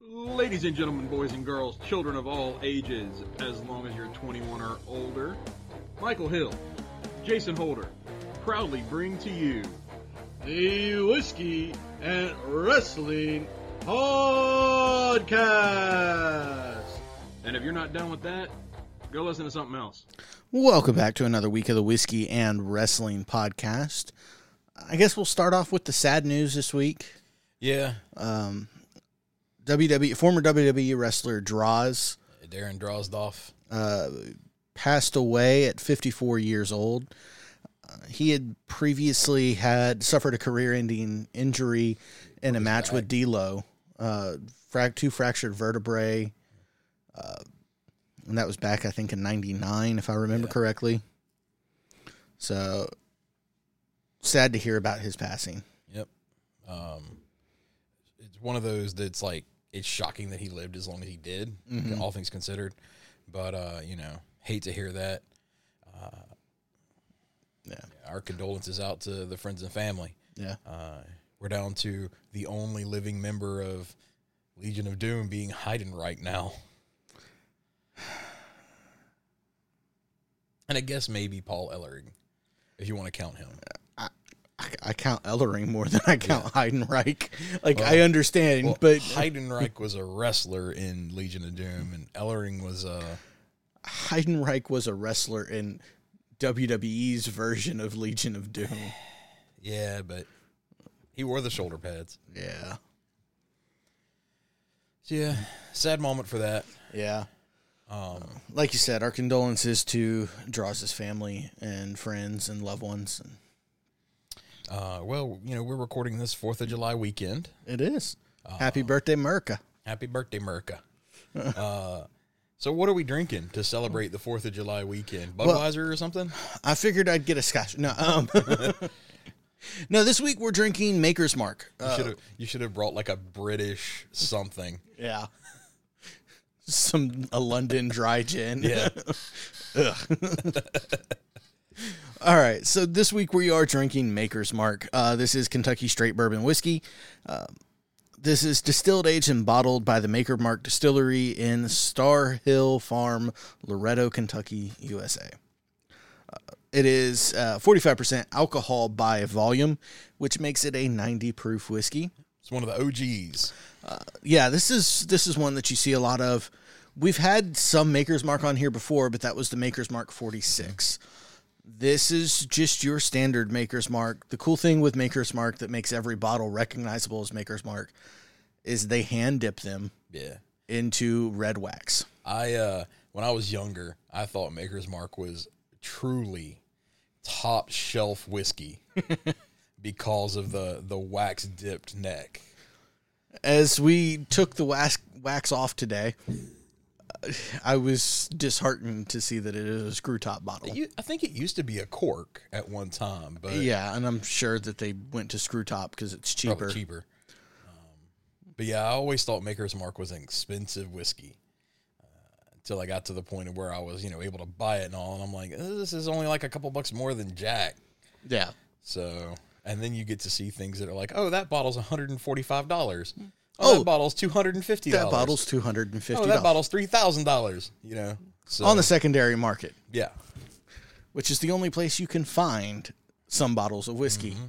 Ladies and gentlemen, boys and girls, children of all ages, as long as you're 21 or older, Michael Hill, Jason Holder, proudly bring to you the Whiskey and Wrestling Podcast. And if you're not done with that, go listen to something else. Welcome back to another week of the Whiskey and Wrestling Podcast. I guess we'll start off with the sad news this week. Yeah, Um, WWE former WWE wrestler Droz Darren Drozdov. uh, passed away at 54 years old. Uh, he had previously had suffered a career-ending injury in a match with D'Lo, uh, frac- two fractured vertebrae, uh, and that was back I think in '99, if I remember Yeah. correctly. So sad to hear about his passing. Yep. Um, it's one of those that's like it's shocking that he lived as long as he did, Mhm. all things considered. But uh, you know, hate to hear that. Uh, Yeah. Our condolences out to the friends and family. Yeah. Uh, we're down to the only living member of Legion of Doom being Heidenreich now. And I guess maybe Paul Ellering, if you want to count him. I, I count Ellering more than I count Heidenreich. Like Well- I understand, Well, but Heidenreich was a wrestler in Legion of Doom, and Ellering was uh, Heidenreich was a wrestler in WWE's version of Legion of Doom. yeah, but he wore the shoulder pads. Yeah. So yeah, sad moment for that. Yeah. Um, Like you said, our condolences to Droz' family and friends and loved ones. And uh, well, you know, we're recording this Fourth of July weekend. it is. Happy birthday, Merca. Happy birthday, Merca. uh, so what are we drinking to celebrate the Fourth of July weekend? Budweiser or something? I figured I'd get a scotch. No, um, no. This week we're drinking Maker's Mark. You Uh, should have you should have brought like a British something. yeah, some a London dry gin. Yeah. All right, so this week we are drinking Maker's Mark. Uh, this is Kentucky Straight Bourbon Whiskey. Uh, this is distilled, aged, and bottled by the Maker Mark Distillery in Star Hill Farm, Loretto, Kentucky, USA. Uh, it is uh, 45% alcohol by volume, which makes it a 90 proof whiskey. It's one of the OGs. Yeah, this is this is one that you see a lot of. We've had some Maker's Mark on here before, but that was the Maker's Mark 46. This is just your standard Maker's Mark. The cool thing with Maker's Mark that makes every bottle recognizable as Maker's Mark is they hand dip them Yeah. into red wax. I uh when I was younger, I thought Maker's Mark was truly top shelf whiskey because of the the wax dipped neck. As we took the wax wax off today, I was disheartened to see that it is a screw top bottle. It u- I think it used to be a cork at one time, but Yeah, and I'm sure that they went to screw top because it's cheaper. cheaper. Um, but yeah, I always thought Maker's Mark was an expensive whiskey. Uh, until I got to the point of where I was, you know, able to buy it and all, and I'm like, this is only like a couple bucks more than Jack. Yeah. So, and then you get to see things that are like, oh, that bottle's one hundred and forty-five dollars. Oh, Oh, that bottle's two hundred and fifty That bottle's two hundred and fifty. dollars that bottle's three thousand dollars. You know, so, on the secondary market, yeah. which is the only place you can find some bottles of whiskey. Mm-hmm.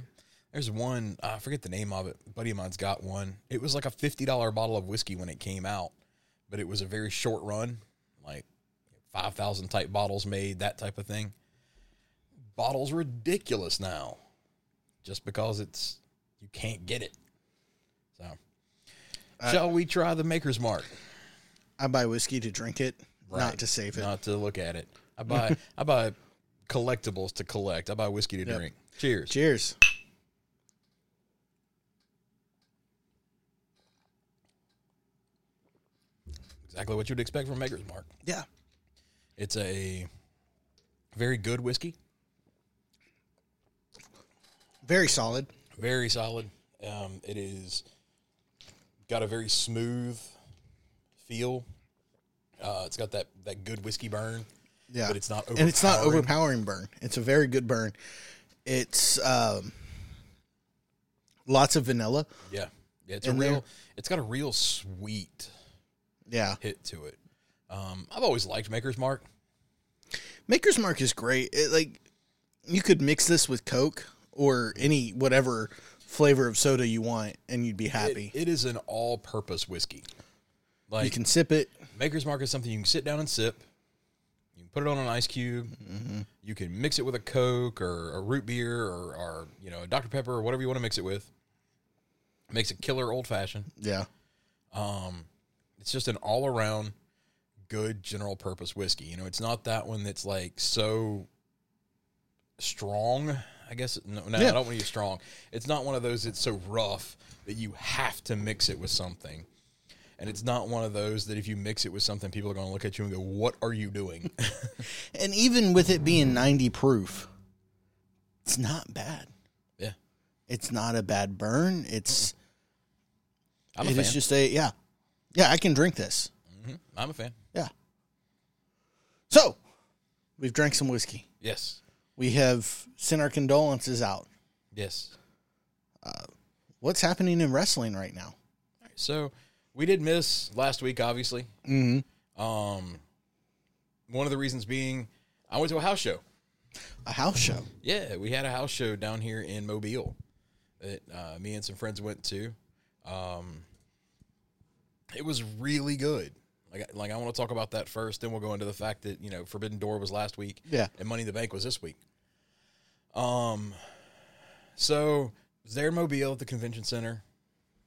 There's one I forget the name of it. A buddy of mine's got one. It was like a fifty dollar bottle of whiskey when it came out, but it was a very short run, like five thousand type bottles made, that type of thing. Bottles ridiculous now, just because it's you can't get it. So, shall we try the Maker's Mark? I buy whiskey to drink it, not to save it. not to look at it. I buy I buy collectibles to collect. I buy whiskey to Yep. drink. Cheers. Cheers. Exactly what you'd expect from Maker's Mark. Yeah. It's a very good whiskey, Very solid. very solid. Um, it is got a very smooth feel. Uh, it's got that that good whiskey burn. Yeah. But it's not and it's not overpowering. burn. It's a very good burn. It's um, lots of vanilla. Yeah, Yeah, it's a real. there. It's got a real sweet Yeah. hit to it. Um, I've always liked Maker's Mark. Maker's Mark is great. It, like you could mix this with Coke or any whatever flavor of soda you want, and you'd be It- happy. it is an all-purpose whiskey. Like you can sip it. Maker's Mark is something you can sit down and sip. You can put it on an ice cube. Mm-hmm. You can mix it with a Coke or a root beer or, or you know a Dr Pepper or whatever you want to mix it with. It makes a killer old fashioned. Yeah. Um, it's just an all around good general purpose whiskey. You know, it's not that one that's like so strong. I guess no, no Yeah. I don't want to use strong. It's not one of those that's so rough that you have to mix it with something. And it's not one of those that if you mix it with something, people are going to look at you and go, "What are you doing?" And even with it being 90 proof, it's not bad. yeah, It's not a bad burn. It's I'm a it fan. is just a yeah. Yeah, I can drink this. Mhm. I'm a fan. Yeah. So, we've drank some whiskey. Yes, We have sent our condolences out. yes. What's happening in wrestling right now? So we did miss last week, obviously. Mm-hmm. Um, one of the reasons being, I went to a house show. A house show. Yeah, we had a house show down here in Mobile that uh, me and some friends went to. Um, it was really good. Like, like I want to talk about that first, then we'll go into the fact that you know Forbidden Door was last week, Yeah. and Money in the Bank was this week. Um, so was there Mobile at the convention center.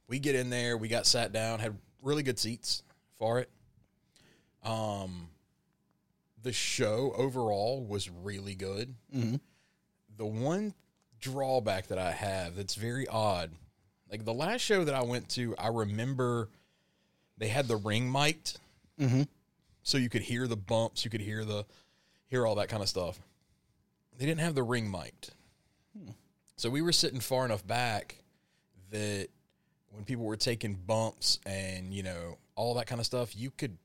We get in there, we got sat down, had really good seats for it. Um, the show overall was really good. Mhm. The one drawback that I have that's very odd, like the last show that I went to, I remember they had the ring mic'd, Mhm. so you could hear the bumps, you could hear the hear all that kind of stuff. They didn't have the ring mic'd, so we were sitting far enough back that when people were taking bumps and you know all that kind of stuff, you could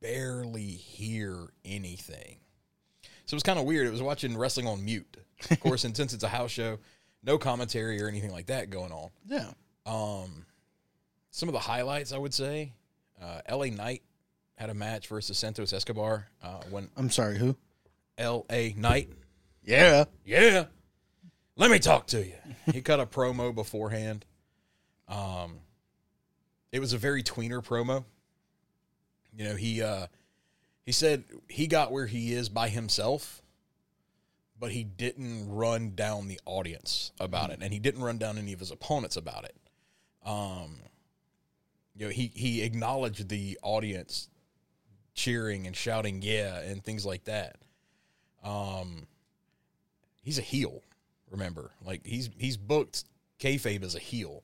barely hear anything. So it was kind of weird. It was watching wrestling on mute. Of course, and since it's a house show, no commentary or anything like that going on. Yeah. Um, some of the highlights, I would say, uh, L.A. Knight had a match versus Santos Escobar. Uh, when I'm sorry, who? L.A. Knight, Yeah. yeah, let me talk to you. He cut a promo beforehand. Um, it was a very tweener promo. You know, he uh, he said he got where he is by himself, but he didn't run down the audience about it, and he didn't run down any of his opponents about it. Um, you know, he he acknowledged the audience cheering and shouting "yeah" and things like that. Um, he's a heel. Remember, like he's he's booked kayfabe as a heel.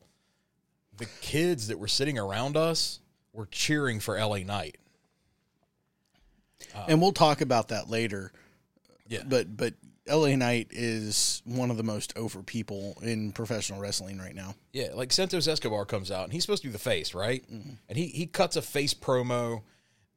The kids that were sitting around us were cheering for LA Knight. and we'll talk about that later. Yeah. But but LA Knight is one of the most over people in professional wrestling right now. Yeah, like Santos Escobar comes out and he's supposed to be the face, right? Mm-hmm. And he he cuts a face promo.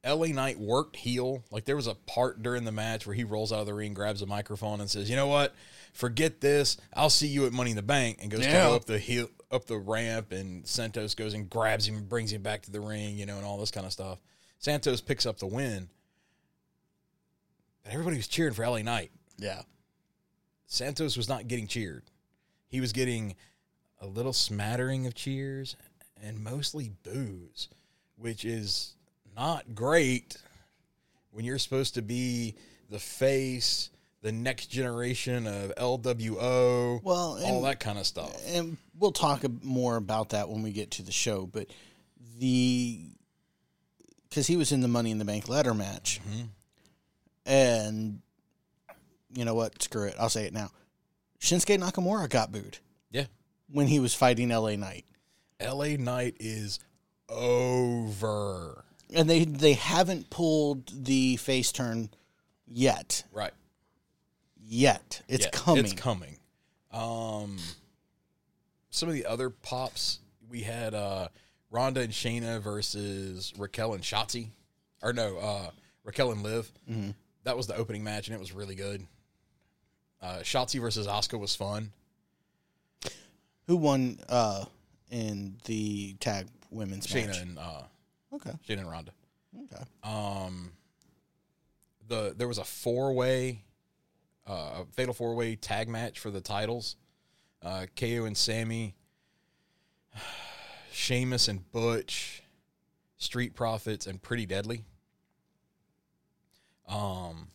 LA Knight worked heel. Like there was a part during the match where he rolls out of the ring, grabs a microphone, and says, "You know what? Forget this. I'll see you at Money in the Bank." And goes to Yeah. go up the heel, up the ramp, and Santos goes and grabs him, and brings him back to the ring, you know, and all this kind of stuff. Santos picks up the win, but everybody was cheering for LA Knight. Yeah. Santos was not getting cheered. He was getting a little smattering of cheers and mostly boos, which is not great when you're supposed to be the face, the next generation of LWO, Well, and, all that kind of stuff. and we'll talk more about that when we get to the show. But the because he was in the Money in the Bank ladder match, Mhm. and you know what? Screw it. I'll say it now. Shinsuke Nakamura got booed Yeah. when he was fighting LA Knight, LA Knight is over. And they they haven't pulled the face turn yet. Right. Yet it's Yeah, coming. It's coming. Um, some of the other pops we had uh, Ronda and Shayna versus Raquel and Shotzi, or no, uh, Raquel and Liv. Mhm. That was the opening match, and it was really good. Uh, Shotzi versus Asuka was fun. Who won uh, in the tag women's Shayna match? and uh, Okay. Shayna and Ronda. Okay. Um, the there was a four way, uh, a fatal four way tag match for the titles. Uh, KO and Sammy, Sheamus and Butch, Street Profits and Pretty Deadly. Um,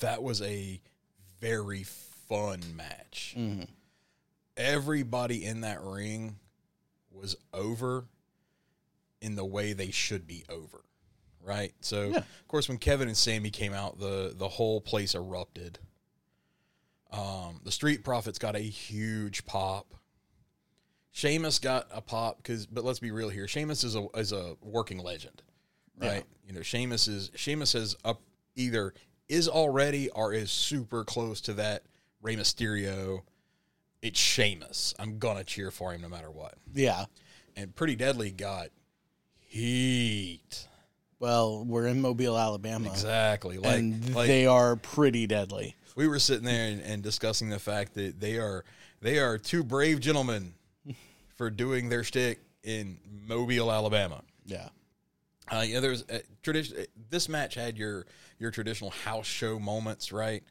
that was a very fun match. Mhm. Everybody in that ring was over in the way they should be over. Right? So Yeah. of course when Kevin and Sammy came out, the the whole place erupted. Um, the Street Profits got a huge pop. Sheamus got a pop because, but let's be real here. Sheamus is a is a working legend, right? You know, Sheamus is Sheamus is up either is already or is super close to that Rey Mysterio. It's Sheamus. I'm gonna cheer for him no matter what. Yeah. And Pretty Deadly got heat. Well, we're in Mobile, Alabama, Exactly. Like, and like they are pretty deadly. we were sitting there and, and discussing the fact that they are they are two brave gentlemen for doing their shtick in Mobile, Alabama. Yeah. Uh, yeah, there's a tradition. This match had your your traditional house show moments, right?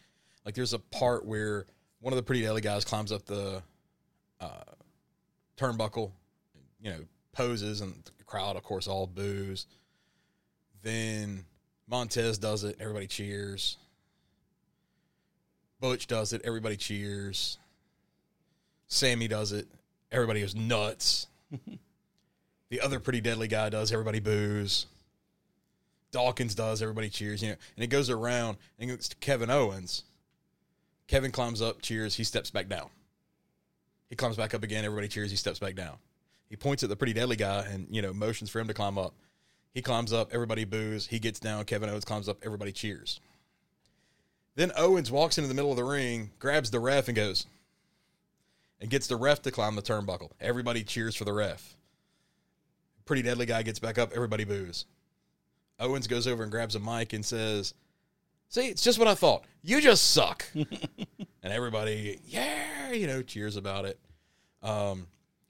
Like there's a part where one of the pretty deadly guys climbs up the uh, turnbuckle, you know, poses, and crowd, of course, all boos. Then Montez does it, everybody cheers. Butch does it, everybody cheers. Sammy does it, everybody goes nuts. the other pretty deadly guy does, everybody boos. Dawkins does, everybody cheers, you know, and it goes around and it's to Kevin Owens. Kevin climbs up, cheers, he steps back down. He climbs back up again, everybody cheers, he steps back down. He points at the pretty deadly guy and, you know, motions for him to climb up. He climbs up, everybody boos, he gets down, Kevin Owens climbs up, everybody cheers. Then Owens walks into the middle of the ring, grabs the ref, and goes, and gets the ref to climb the turnbuckle. Everybody cheers for the ref. Pretty deadly guy gets back up, everybody boos. Owens goes over and grabs a mic and says, See, it's just what I thought. You just suck. and everybody, yeah, you know, cheers about it. Um,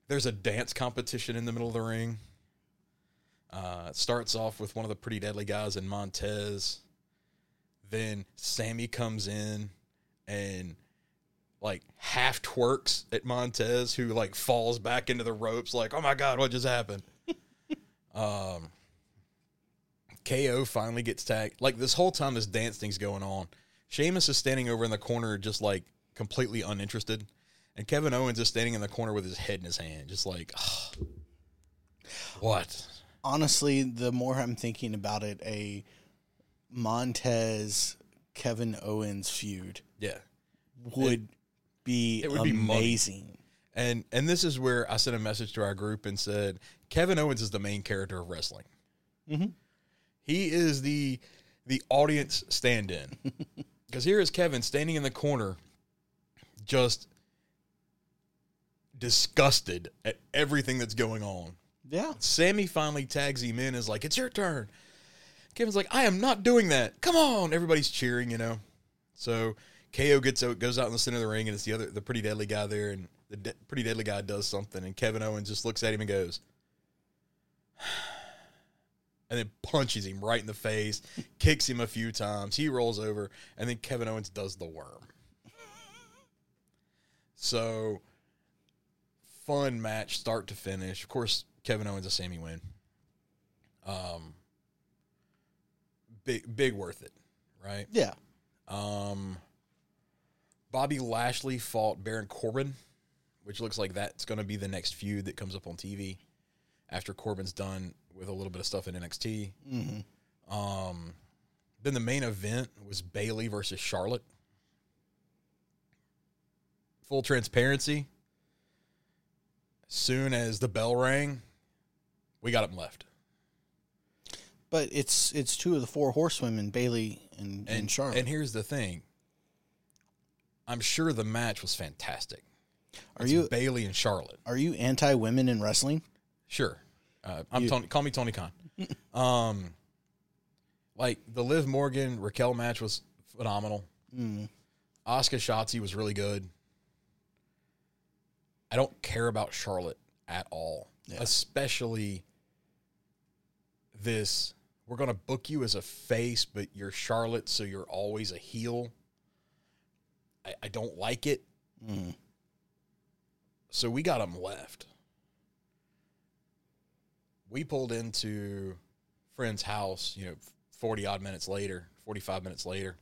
there's a dance competition in the middle of the ring. Uh, it starts off with one of the pretty deadly guys in Montez. Then Sammy comes in and like half twerks at Montez, who like falls back into the ropes, like, oh my God, what just happened? um, KO finally gets tagged. Like this whole time, this dance thing's going on. Sheamus is standing over in the corner, just like completely uninterested. And Kevin Owens is standing in the corner with his head in his hand, just like, "Ugh. what? Honestly, the more I'm thinking about it, a Montez Kevin Owens feud Yeah. would be it would be money. amazing. And and this is where I sent a message to our group and said Kevin Owens is the main character of wrestling. Mhm. He is the the audience stand-in because here is Kevin standing in the corner, just disgusted at everything that's going on. Yeah. Sammy finally tags him in is like, "It's your turn." Kevin's like, "I am not doing that. Come on!" Everybody's cheering, you know. So KO gets out, goes out in the center of the ring, and it's the other, the pretty deadly guy there, and the de- pretty deadly guy does something, and Kevin Owens just looks at him and goes, and then punches him right in the face, kicks him a few times. He rolls over, and then Kevin Owens does the worm. So fun match, start to finish. Of course, Kevin Owens a Sammy win. Um, big, big worth it, right? Yeah. Um, Bobby Lashley fought Baron Corbin, which looks like that's going to be the next feud that comes up on TV after Corbin's done with a little bit of stuff in NXT. hmm Um, then the main event was Bayley versus Charlotte. Full transparency. Soon as the bell rang, we got them left. But it's it's two of the four horsewomen, Bayley and, and, And Charlotte. And here's the thing. I'm sure the match was fantastic. are It's you Bayley and Charlotte? are you anti women in wrestling? Sure. Uh, I'm You- Tony. Call me Tony Khan. um, like the Liv Morgan Raquel match was phenomenal. Mm. Asuka Shotzi was really good. I don't care about Charlotte at all. Yeah. Especially this we're going to book you as a face, but you're Charlotte, so you're always a heel. I, I don't like it. Mm. So we got them left. We pulled into friend's house, you know, 40 odd minutes later, 45 minutes later.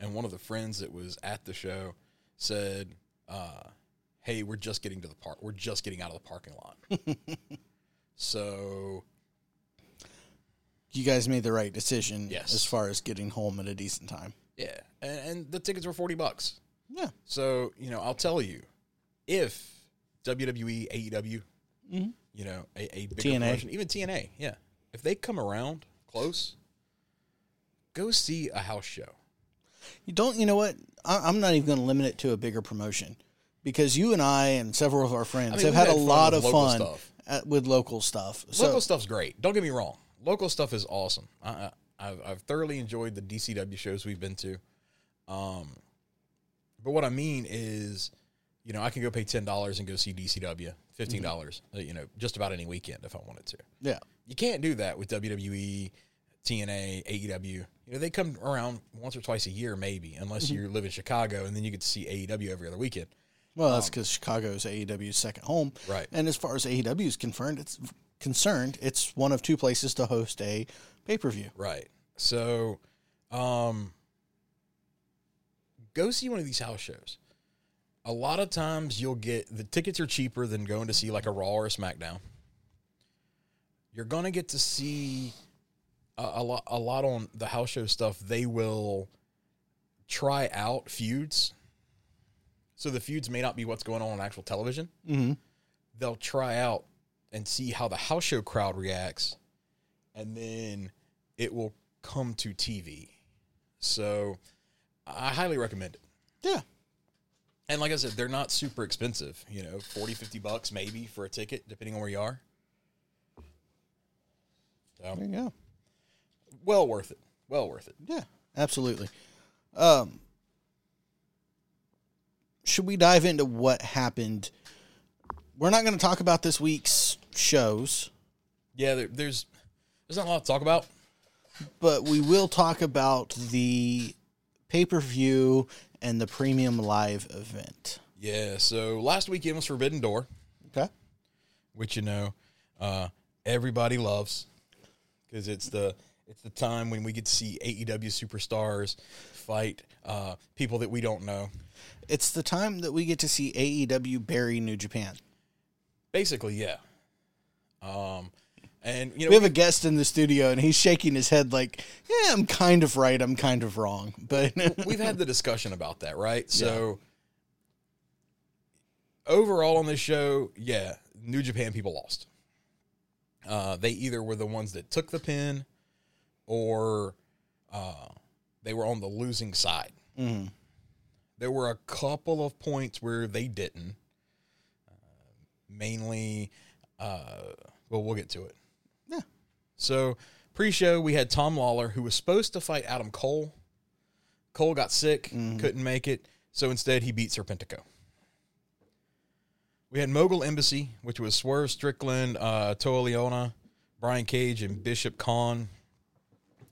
And one of the friends that was at the show said, uh, Hey, we're just getting to the park. We're just getting out of the parking lot. so, You guys made the right decision Yes. as far as getting home at a decent time. yeah. And, and the tickets were 40 bucks. Yeah. So, you know, I'll tell you, if WWE, AEW, Mhm. you know, a, a bigger TNA. promotion, even TNA, yeah, if they come around close, go see a house show. You don't, you know what? I, I'm not even going to limit it to a bigger promotion because you and I and several of our friends I mean, have had, had a lot of fun at, with local stuff. So, Local stuff's great. Don't get me wrong. Local stuff is awesome. I, I've thoroughly enjoyed the DCW shows we've been to. Um, but what I mean is, you know, I can go pay ten dollars and go see DCW, fifteen dollars, uh, you know, just about any weekend if I wanted to. yeah. You can't do that with WWE, TNA, AEW. You know, they come around once or twice a year, maybe, unless you live in Chicago, and then you get to see AEW every other weekend. Well, that's because Chicago is AEW's second home. Um, Right. And as far as AEW is concerned, it's concerned, it's one of two places to host a pay per view. Right. So, um, go see one of these house shows. A lot of times you'll get the tickets are cheaper than going to see like a Raw or a SmackDown. You're gonna get to see a, a lot, a lot on the house show stuff. They will try out feuds. So the feuds may not be what's going on on actual television. Mm-hmm. They'll try out and see how the house show crowd reacts, and then it will come to TV. So I highly recommend it. Yeah. And like I said, they're not super expensive, you know, 40, 50 bucks maybe for a ticket, depending on where you are. So, There you go. well worth it. Well worth it. Yeah, absolutely. Um, should we dive into what happened? We're not going to talk about this week's shows, Yeah, there, there's there's not a lot to talk about. but we will talk about the pay per view and the premium live event. Yeah, so last weekend was Forbidden Door, Okay. which you know uh, everybody loves because it's the it's the time when we get to see AEW superstars fight uh, people that we don't know. It's the time that we get to see AEW bury New Japan. Basically, yeah. Um, and you know We have a guest in the studio, and he's shaking his head like, "Yeah, I'm kind of right. I'm kind of wrong." But we've had the discussion about that, right? So overall on this show, yeah, New Japan people lost. Uh, they either were the ones that took the pin, or uh, they were on the losing side. Mhm. There were a couple of points where they didn't. Uh, mainly, uh, well, we'll get to it. Yeah. So pre-show, we had Tom Lawlor, who was supposed to fight Adam Cole. Cole got sick, couldn't make it, so instead he beat Serpentico. We had Mogul Embassy, which was Swerve Strickland, uh, Toa Liona, Brian Cage, and Bishop Kaun.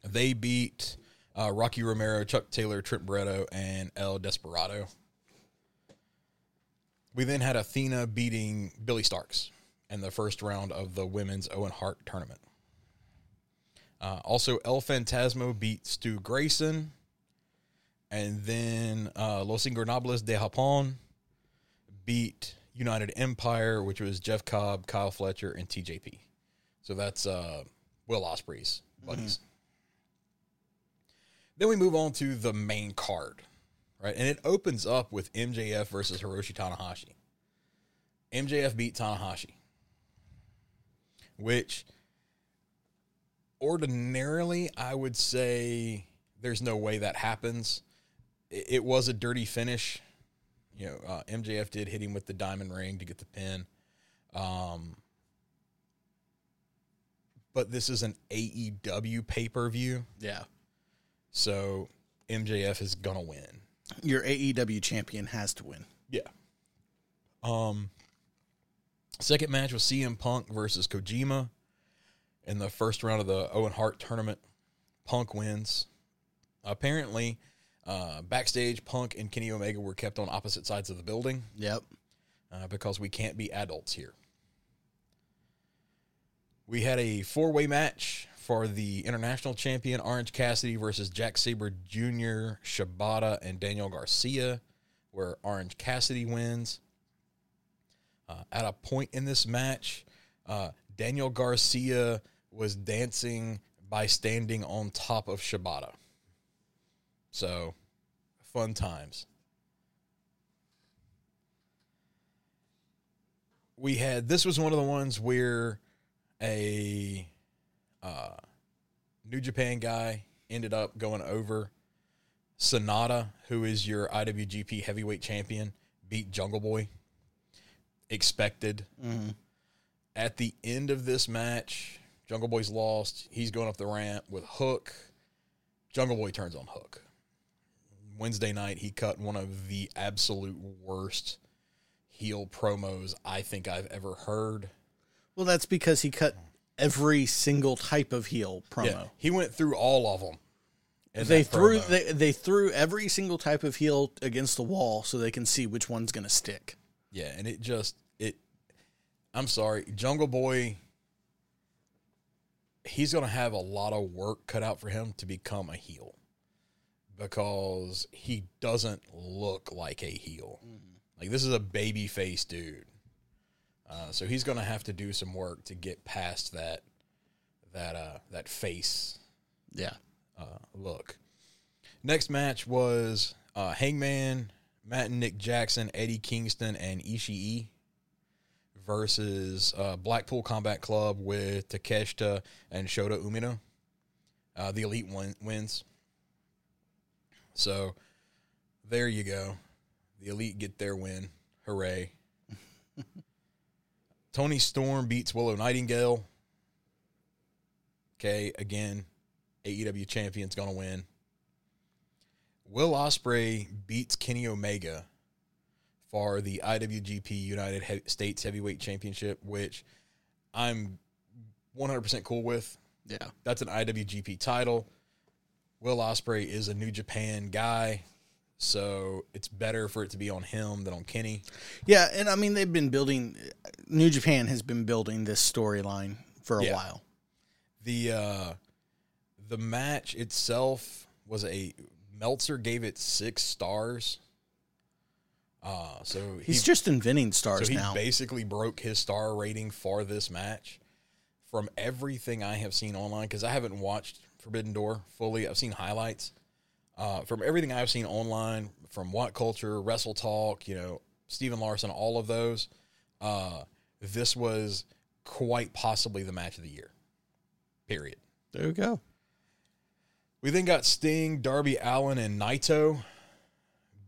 They beat uh, Rocky Romero, Chuck Taylor, Trent Beretta, and El Desperado. We then had Athena beating Billie Starkz in the first round of the women's Owen Hart tournament. Uh, also, El Fantasmo beat Stu Grayson. And then uh, Los Ingobernables de Japón beat United Empire, which was Jeff Cobb, Kyle Fletcher, and TJP. So that's uh, Will Ospreay's buddies. Then we move on to the main card, right? And it opens up with MJF versus Hiroshi Tanahashi. MJF beat Tanahashi, which ordinarily I would say there's no way that happens. It, was a dirty finish. You know, uh, MJF did hit him with the diamond ring to get the pin. Um, but this is an AEW pay per view. yeah, So MJF is gonna win. your AEW champion has to win. Yeah. Um Second match was CM Punk versus Kojima in the first round of the Owen Hart tournament. Punk wins. Apparently, uh, backstage, Punk and Kenny Omega were kept on opposite sides of the building Yep. uh, because we can't be adults here. We had a four way match for the international champion Orange Cassidy versus Jack Sabre Jr., Shibata, and Daniel Garcia, where Orange Cassidy wins. Uh, at a point in this match, uh, Daniel Garcia was dancing by standing on top of Shibata. So, fun times. we had this was one of the ones where a uh, New Japan guy ended up going over Sanada, who is your IWGP Heavyweight Champion, beat Jungle Boy. Expected. At the end of this match, Jungle Boy's lost. He's going up the ramp with Hook. Jungle Boy turns on Hook. Wednesday night, he cut one of the absolute worst heel promos I think I've ever heard. Well, that's because he cut every single type of heel promo. Yeah, he went through all of them. They threw promo. they, they threw every single type of heel against the wall so they can see which one's going to stick. yeah, and it just it. I'm sorry, Jungle Boy. He's gonna have a lot of work cut out for him to become a heel, because he doesn't look like a heel. Mm-hmm. Like this is a baby face dude. Uh, so he's gonna have to do some work to get past that that uh that face Yeah. uh, look. Next match was uh, Hangman, Matt and Nick Jackson, Eddie Kingston, and Ishii versus uh, Blackpool Combat Club with Takeshita and Shota Umino. Uh, the Elite win- wins. So there you go. The Elite get their win. Hooray. Toni Storm beats Willow Nightingale. Okay, again, AEW champion's gonna win. Will Ospreay beats Kenny Omega for the IWGP United he- States Heavyweight Championship, which I'm 100% cool with. Yeah. That's an IWGP title. Will Ospreay is a New Japan guy, so it's better for it to be on him than on Kenny. Yeah, and I mean they've been building New Japan has been building this storyline for a Yeah. while. The uh the match itself was a Meltzer gave it six stars. Uh so He's he, just inventing stars so he now. basically broke his star rating for this match. From everything I have seen online, because I haven't watched Forbidden Door fully, I've seen highlights. Uh, from everything I've seen online, from What Culture, Wrestle Talk, you know, Stephen Larson, all of those, uh, this was quite possibly the match of the year. Period. there we go. We then got Sting, Darby Allin, and Naito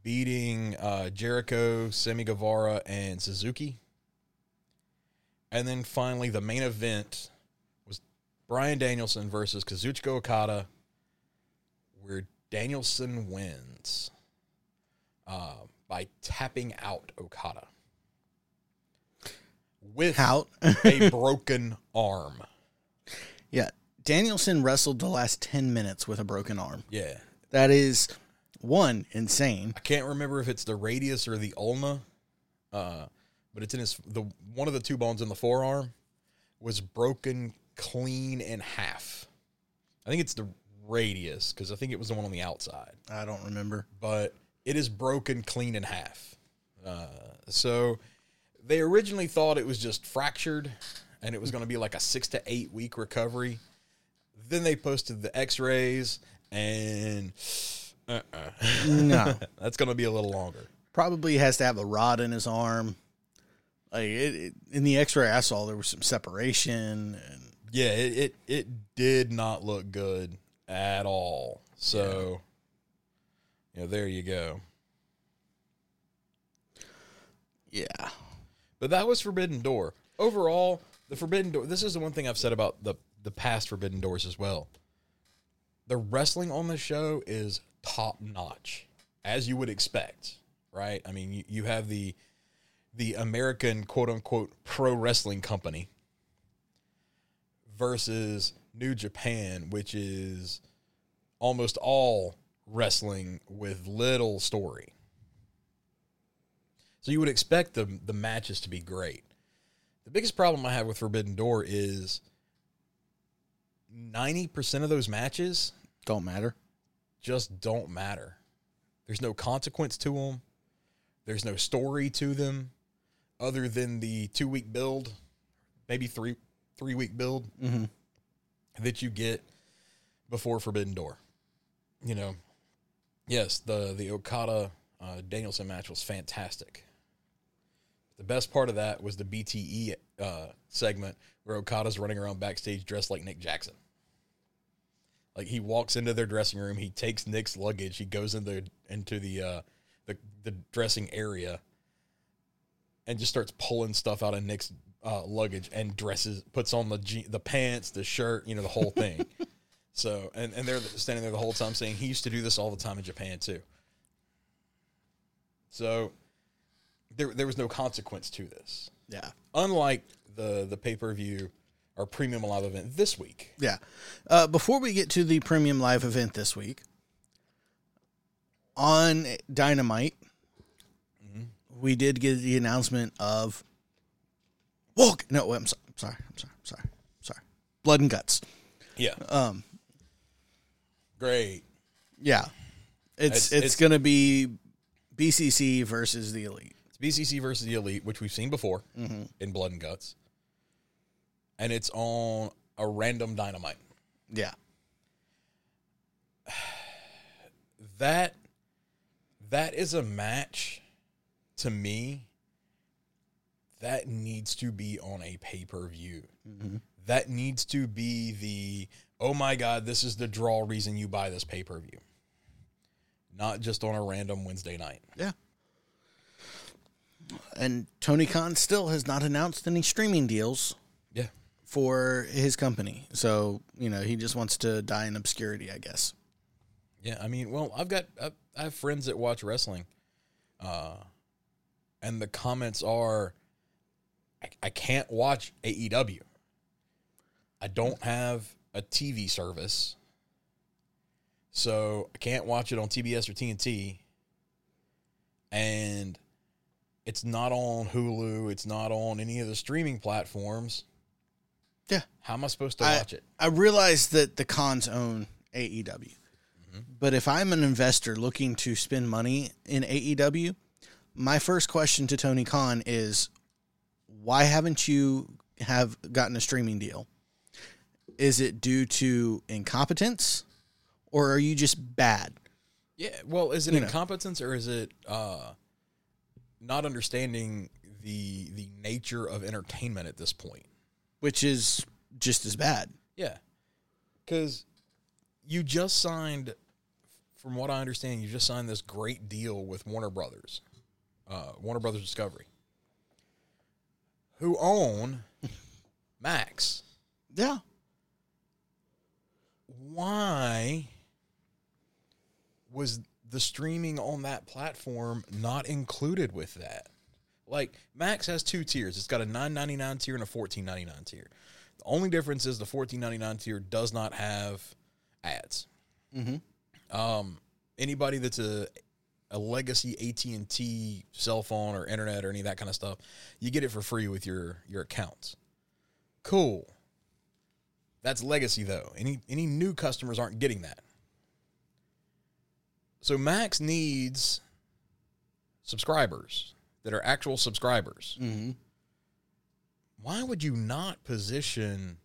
beating uh, Jericho, Sammy Guevara, and Suzuki. And then finally, the main event was Bryan Danielson versus Kazuchika Okada, Danielson wins uh, by tapping out Okada with Out. a broken arm. yeah. Danielson wrestled the last 10 minutes with a broken arm. Yeah. That is one insane. I can't remember if it's the radius or the ulna, uh, but it's in his the one of the two bones in the forearm was broken clean in half. I think it's the radius because I think it was the one on the outside, I don't remember. but it is broken clean in half. Uh, so they originally thought it was just fractured and it was going to be like a six to eight week recovery. Then they posted the X-rays and uh-uh. No. That's going to be a little longer. Probably has to have a rod in his arm. Like it, it, in the X-ray I saw, there was some separation, and Yeah, it, it it did not look good at all. So, you know, there you go. yeah, But that was Forbidden Door. Overall, the Forbidden Door. This is the one thing I've said about the the past Forbidden Doors as well. The wrestling on the show is top notch, as you would expect, right? I mean, you, you have the the American quote unquote pro wrestling company versus New Japan, which is almost all wrestling with little story. So you would expect the the matches to be great. The biggest problem I have with Forbidden Door is 90% of those matches Don't matter. just don't matter. There's no consequence to them. There's no story to them other than the 2 week build, maybe 3 3 week build Mm-hmm. That you get before Forbidden Door. You know, yes, the the Okada uh, Danielson match was fantastic. The best part of that was the BTE uh, segment where Okada's running around backstage dressed like Nick Jackson. Like he walks into their dressing room, he takes Nick's luggage, he goes into into the uh, the the dressing area, and just starts pulling stuff out of Nick's uh, luggage and dresses, puts on the je- the pants, the shirt, you know, the whole thing. so and and they're standing there the whole time saying he used to do this all the time in Japan too. So there there was no consequence to this, Yeah. unlike the the pay per view or premium live event this week. Yeah. Uh, before we get to the premium live event this week, on Dynamite, we did get the announcement of walk. No, I'm, so, I'm sorry. I'm sorry. I'm sorry. I'm sorry. Blood and guts. Yeah, Um. great. Yeah. It's It's- it's, it's- going to be BCC versus the Elite. It's BCC versus the Elite, which we've seen before in Blood and Guts, and it's on a random Dynamite. Yeah. that that is a match to me that needs to be on a pay-per-view that needs to be the oh my god this is the draw reason you buy this pay-per-view not just on a random wednesday night Yeah. And Tony Khan still has not announced any streaming deals yeah for his company. So, you know, he just wants to die in obscurity, I guess. Yeah, I mean, well, I've got I have friends that watch wrestling, uh, and the comments are, I, I can't watch AEW. I don't have a TV service, so I can't watch it on TBS or TNT, and it's not on Hulu. It's not on any of the streaming platforms. Yeah. How am I supposed to I, watch it? I realize that the Khans own AEW. Mm-hmm. But if I'm an investor looking to spend money in AEW, my first question to Tony Khan is why haven't you have gotten a streaming deal? Is it due to incompetence or are you just bad? Yeah, well, is it You know. incompetence or is it uh, not understanding the the nature of entertainment at this point? Which is just as bad. Yeah, because you just signed, from what I understand, you just signed this great deal with Warner Brothers, uh, Warner Brothers Discovery, who own Max. Yeah. why was the streaming on that platform not included with that? Like Max has two tiers. It's got a 9.99 tier and a 14.99 tier. The only difference is the 14.99 tier does not have ads. Mm-hmm. Um, anybody that's a a legacy AT&T cell phone or internet or any of that kind of stuff, you get it for free with your your accounts. Cool. That's legacy though. Any any new customers aren't getting that. So Max needs subscribers that are actual subscribers. Mm-hmm. Why would you not position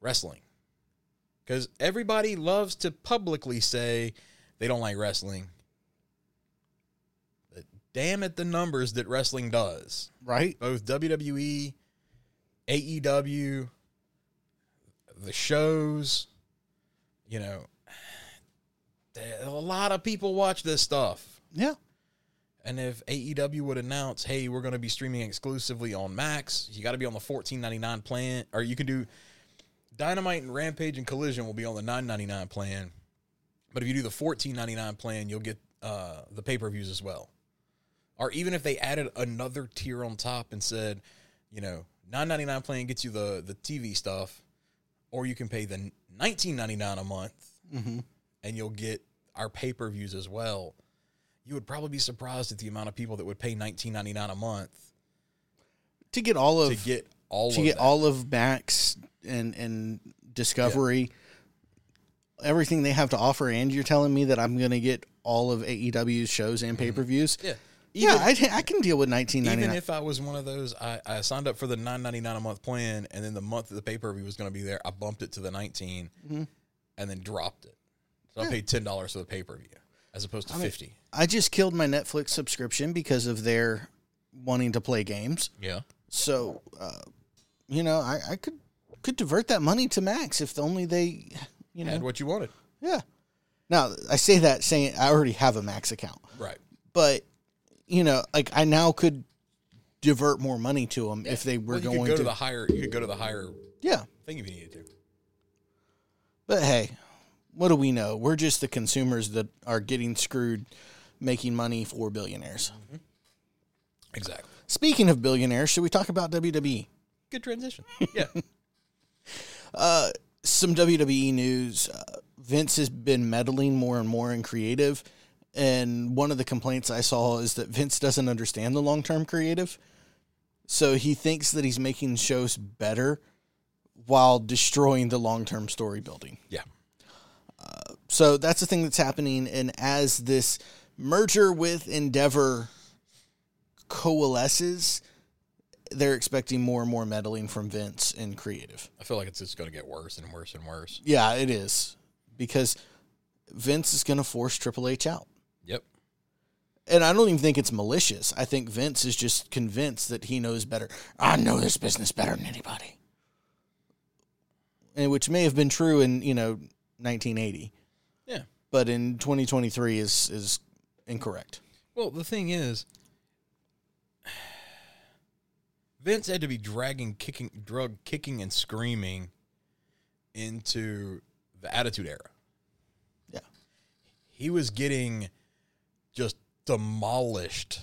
wrestling? Because everybody loves to publicly say they don't like wrestling. Damn it, the numbers that wrestling does. Right? Both WWE, AEW, the shows, you know, a lot of people watch this stuff. Yeah. And if AEW would announce, "Hey, we're going to be streaming exclusively on Max. You got to be on the fourteen ninety nine plan, or you can do Dynamite and Rampage and Collision will be on the nine ninety nine plan. But if you do the fourteen ninety nine plan, you'll get uh, the pay per views as well. Or even if they added another tier on top and said, you know, nine ninety nine plan gets you the the TV stuff, or you can pay the nineteen ninety nine a month, mm-hmm. and you'll get our pay per views as well. You would probably be surprised at the amount of people that would pay nineteen ninety nine a month To get all of to get all to of get that. all of Max and and Discovery, everything they have to offer, and you're telling me that I'm going to get all of AEW's shows and mm-hmm. pay per views. yeah. Yeah, I, I can deal with 19.99. Even if I was one of those, I, I signed up for the nine ninety nine a month plan, and then the month that the pay per view was going to be there, I bumped it to the 19 Mm-hmm. and then dropped it. So I paid ten dollars for the pay per view as opposed to fifty. I just killed my Netflix subscription because of their wanting to play games. Yeah, So, uh, you know, I, I could could divert that money to Max if only they, you know, had what you wanted. yeah. Now I say that saying I already have a Max account, Right. but you know, like I now could divert more money to them if they were Well, you going could go to, to the higher. You could go to the higher yeah. thing if you needed to. But hey, what do we know? We're just the consumers that are getting screwed, making money for billionaires. Exactly. Speaking of billionaires, should we talk about WWE? Good transition. Yeah. some WWE news. Uh, Vince has been meddling more and more in creative, and one of the complaints I saw is that Vince doesn't understand the long term creative. So he thinks that he's making shows better while destroying the long term story building. yeah. Uh, so that's the thing that's happening. And as this merger with Endeavor coalesces, they're expecting more and more meddling from Vince in creative. I feel like it's just going to get worse and worse and worse. Yeah, it is because Vince is going to force Triple H out. And I don't even think it's malicious. I think Vince is just convinced that he knows better. I know this business better than anybody. And which may have been true in, you know, 1980, Yeah. but in 2023 is is incorrect. Well, the thing is, Vince had to be dragging, kicking, drug kicking, and screaming into the Attitude Era. Yeah. He was getting just demolished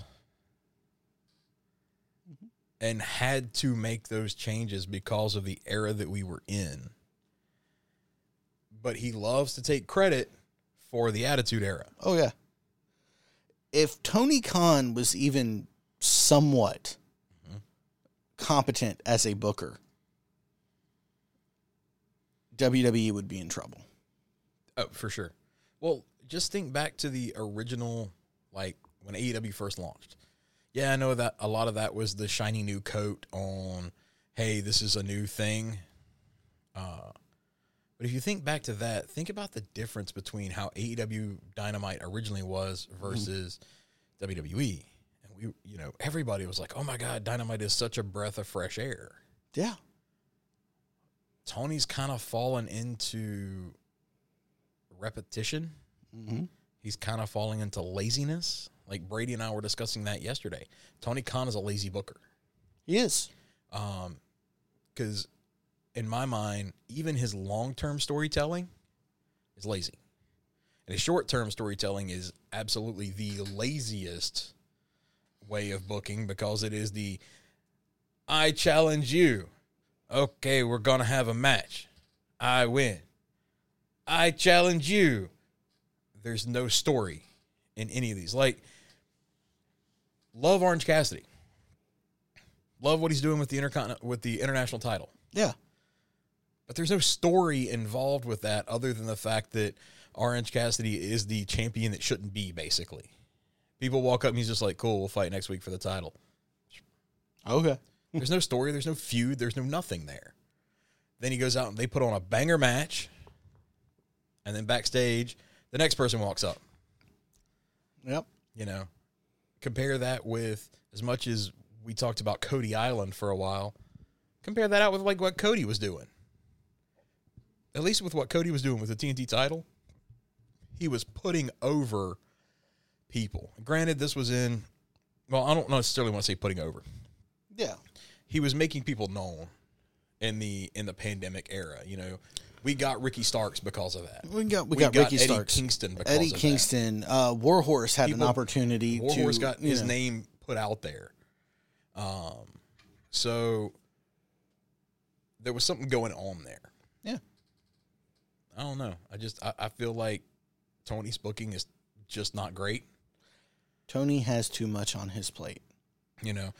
and had to make those changes because of the era that we were in. But he loves to take credit for the Attitude Era. Oh yeah. If Tony Khan was even somewhat competent as a booker, WWE would be in trouble. Oh, for sure. Well, just think back to the original, like when AEW first launched. Yeah, I know that a lot of that was the shiny new coat on, hey, this is a new thing. Uh, but if you think back to that, think about the difference between how AEW Dynamite originally was versus WWE. And we, you know, everybody was like, oh my God, Dynamite is such a breath of fresh air. Yeah. Tony's kind of fallen into repetition. Mhm. He's kind of falling into laziness. Like Brady and I were discussing that yesterday. Tony Khan is a lazy booker. He is. Um, because in my mind, even his long term storytelling is lazy, and his short term storytelling is absolutely the laziest way of booking because it is the I challenge you. Okay, we're gonna have a match. I win. I challenge you. There's no story in any of these. Like, love Orange Cassidy. Love what he's doing with the intercontinental with the international title. Yeah. But there's no story involved with that other than the fact that Orange Cassidy is the champion that shouldn't be, basically. People walk up and he's just like, cool, we'll fight next week for the title. Okay. There's no story, there's no feud, there's no nothing there. Then he goes out and they put on a banger match. And then backstage, the next person walks up. Yep. You know, compare that with as much as we talked about Cody Island for a while. Compare that out with like what Cody was doing. At least with what Cody was doing with the TNT title, he was putting over people. Granted, this was in. Well, I don't necessarily want to say putting over. Yeah. He was making people known in the in the pandemic era. You know, we got Ricky Starks because of that. We got we, We got, got Ricky Eddie Starks, Kingston because Eddie of that. Kingston, uh, Warhorse had People- an opportunity. Warhorse to, got his know, name put out there. Um, so there was something going on there. Yeah. I don't know. I just I, I feel like Tony's booking is just not great. Tony has too much on his plate. You know,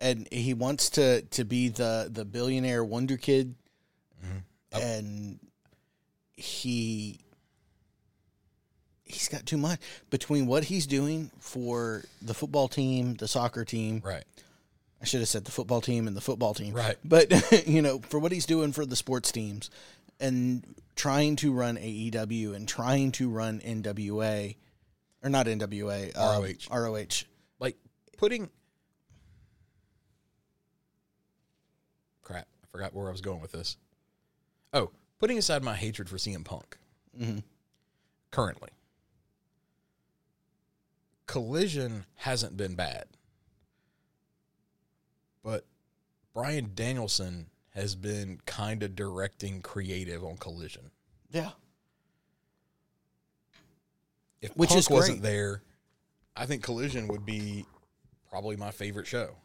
and he wants to to be the the billionaire wonder kid Mhm. and he he's got too much between what he's doing for the football team the soccer team right? i should have said the football team and the football team Right. but you know for what he's doing for the sports teams and trying to run aew and trying to run nwa or not nwa um, ROH. roh Like putting crap. I forgot where I was going with this. Oh, putting aside my hatred for CM Punk. Mhm. Currently, Collision hasn't been bad, but Bryan Danielson has been kind of directing creative on Collision. yeah If Which Punk wasn't there, I think Collision would be probably my favorite show.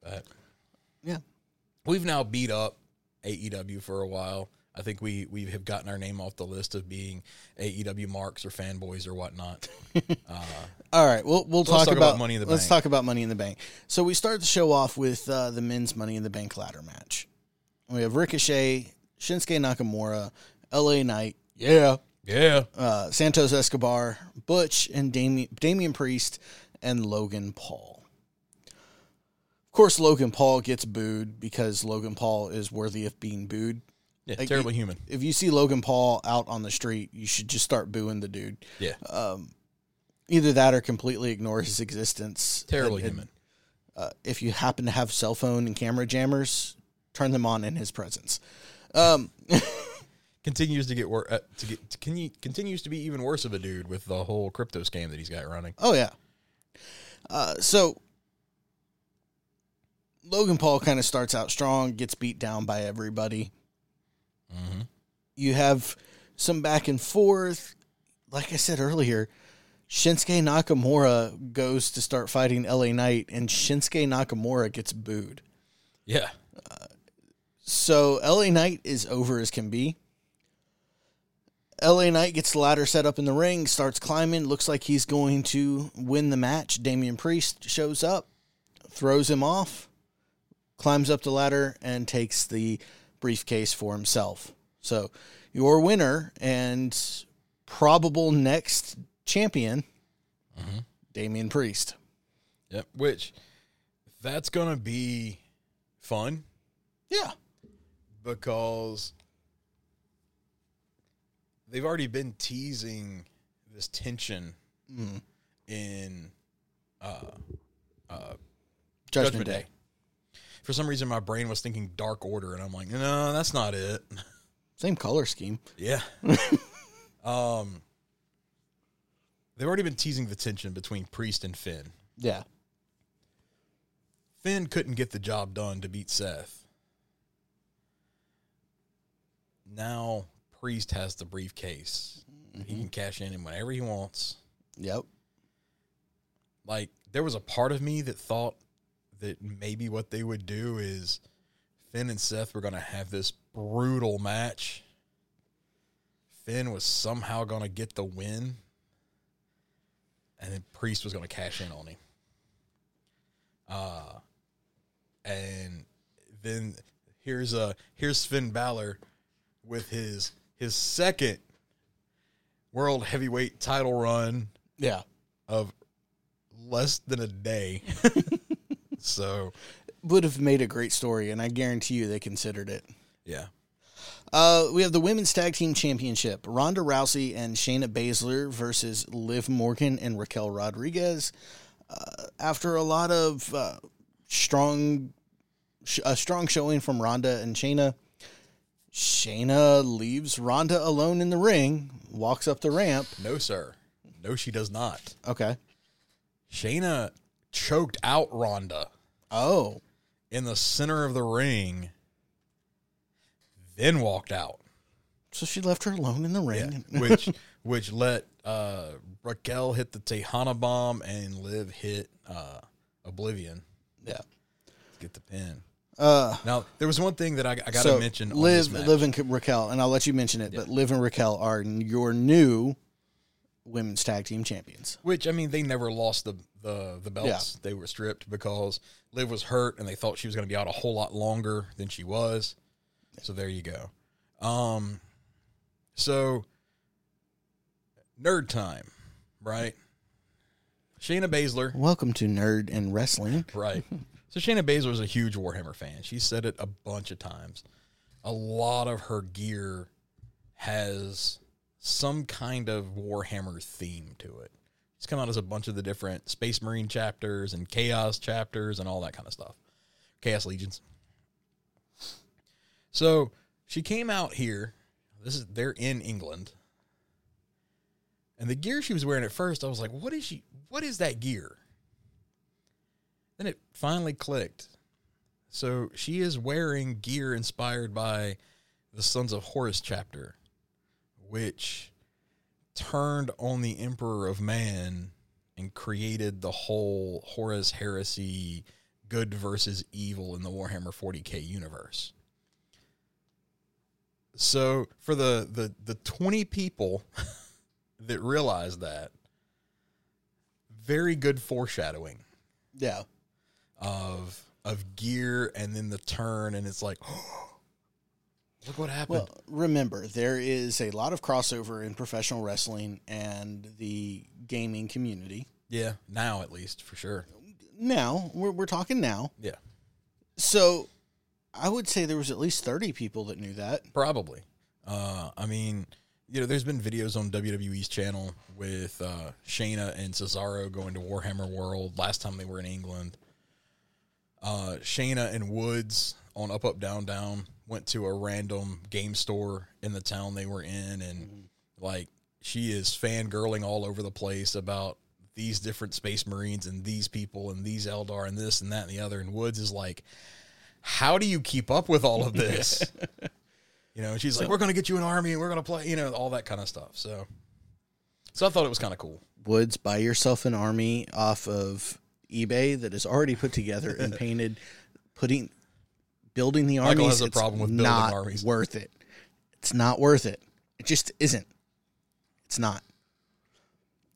But yeah we've now beat up AEW for a while. I think we we have gotten our name off the list of being AEW marks or fanboys or whatnot. uh, All right, we'll we'll let's talk, talk about, about Money in the Let's Bank. talk about Money in the Bank. So we start the show off with uh, the men's Money in the Bank ladder match. We have Ricochet, Shinsuke Nakamura, L.A. Knight, yeah, yeah, uh, Santos Escobar, Butch, and Damian, Damian Priest and Logan Paul. Of course, Logan Paul gets booed because Logan Paul is worthy of being booed. yeah, Like, terribly human. If you see Logan Paul out on the street, you should just start booing the dude. Yeah, Um, either that or completely ignore his existence. terribly And- and, human. uh, if you happen to have cell phone and camera jammers, turn them on in his presence. Um, Continues to get worse. Uh, to get to, can you, continues to be even worse of a dude with the whole crypto scam that he's got running. oh yeah. Uh, so Logan Paul kind of starts out strong, gets beat down by everybody. Mm-hmm. You have some back and forth. Like I said earlier, Shinsuke Nakamura goes to start fighting LA Knight, and Shinsuke Nakamura gets booed. Yeah, So LA Knight is over as can be. LA Knight gets the ladder set up in the ring, starts climbing, looks like he's going to win the match. Damian Priest shows up, throws him off, climbs up the ladder, and takes the briefcase for himself. So your winner and probable next champion, Damian Priest. yep. Which that's gonna be fun. Yeah. because they've already been teasing this tension Mm. in uh, uh, Judgment, Day. For some reason, my brain was thinking Dark Order, and I'm like, no, that's not it. Same color scheme. yeah. um, they've already been teasing the tension between Priest and Finn. Yeah. Finn couldn't get the job done to beat Seth. Now Priest has the briefcase. He can cash in whenever he wants. Yep. Like there was a part of me that thought that maybe what they would do is Finn and Seth were going to have this brutal match. Finn was somehow going to get the win, and then Priest was going to cash in on him. Uh, and then here's a here's Finn Balor with his his second world heavyweight title run Yeah. of less than a day. so would have made a great story, and I guarantee you they considered it. yeah, Uh, we have the women's tag team championship: Ronda Rousey and Shayna Baszler versus Liv Morgan and Raquel Rodriguez. Uh, after a lot of uh, strong, sh- a strong showing from Ronda and Shayna, Shayna leaves Ronda alone in the ring, walks up the ramp. no sir, no she does not. Okay. Shayna choked out Ronda Oh, in the center of the ring, then walked out. so she left her alone in the Yeah, ring. which which let uh, Raquel hit the Tejana bomb, and Liv hit uh, Oblivion. Yeah. Get the pin. Uh, Now there was one thing that I, I got to so mention. on Liv. Liv and Raquel, and I'll let you mention it, but Liv and Raquel are your new women's tag team champions. Which I mean, they never lost the the the belts. They were stripped because Liv was hurt, and they thought she was going to be out a whole lot longer than she was. So there you go. Um, so nerd time, right? Shayna Baszler, Welcome to Nerd and Wrestling. right? so Shayna Baszler is a huge Warhammer fan. She said it a bunch of times. A lot of her gear has some kind of Warhammer theme to it. It's come out as a bunch of the different Space Marine chapters and Chaos chapters and all that kind of stuff. Chaos Legions. So she came out here. This is they're in England. And the gear she was wearing at first, I was like, what is she what is that gear? Then it finally clicked. So she is wearing gear inspired by the Sons of Horus chapter, which turned on the Emperor of Man and created the whole Horus heresy, good versus evil in the Warhammer 40k universe. So for the the the 20 people that realized that, very good foreshadowing Yeah. of of gear and then the turn and it's like oh, look what happened Well, remember, there is a lot of crossover in professional wrestling and the gaming community. yeah now at least for sure Now, we're, we're talking now. yeah So I would say there was at least 30 people that knew that. probably uh i mean you know there's been videos on wwe's channel with uh shayna and cesaro going to warhammer world last time they were in england uh shayna and woods on up up down down went to a random game store in the town they were in and mm-hmm. like she is fangirling all over the place about these different space marines and these people and these eldar and this and that and the other. And woods is like how do you keep up with all of this? You know and she's like we're going to get you an army and we're going to play you know all that kind of stuff. So so i thought it was kind of cool. Woods, buy yourself an army off of eBay that is already put together and painted. Putting, building the Michael armies. has a problem with building not armies. worth it. It's not worth it. It just isn't. It's not.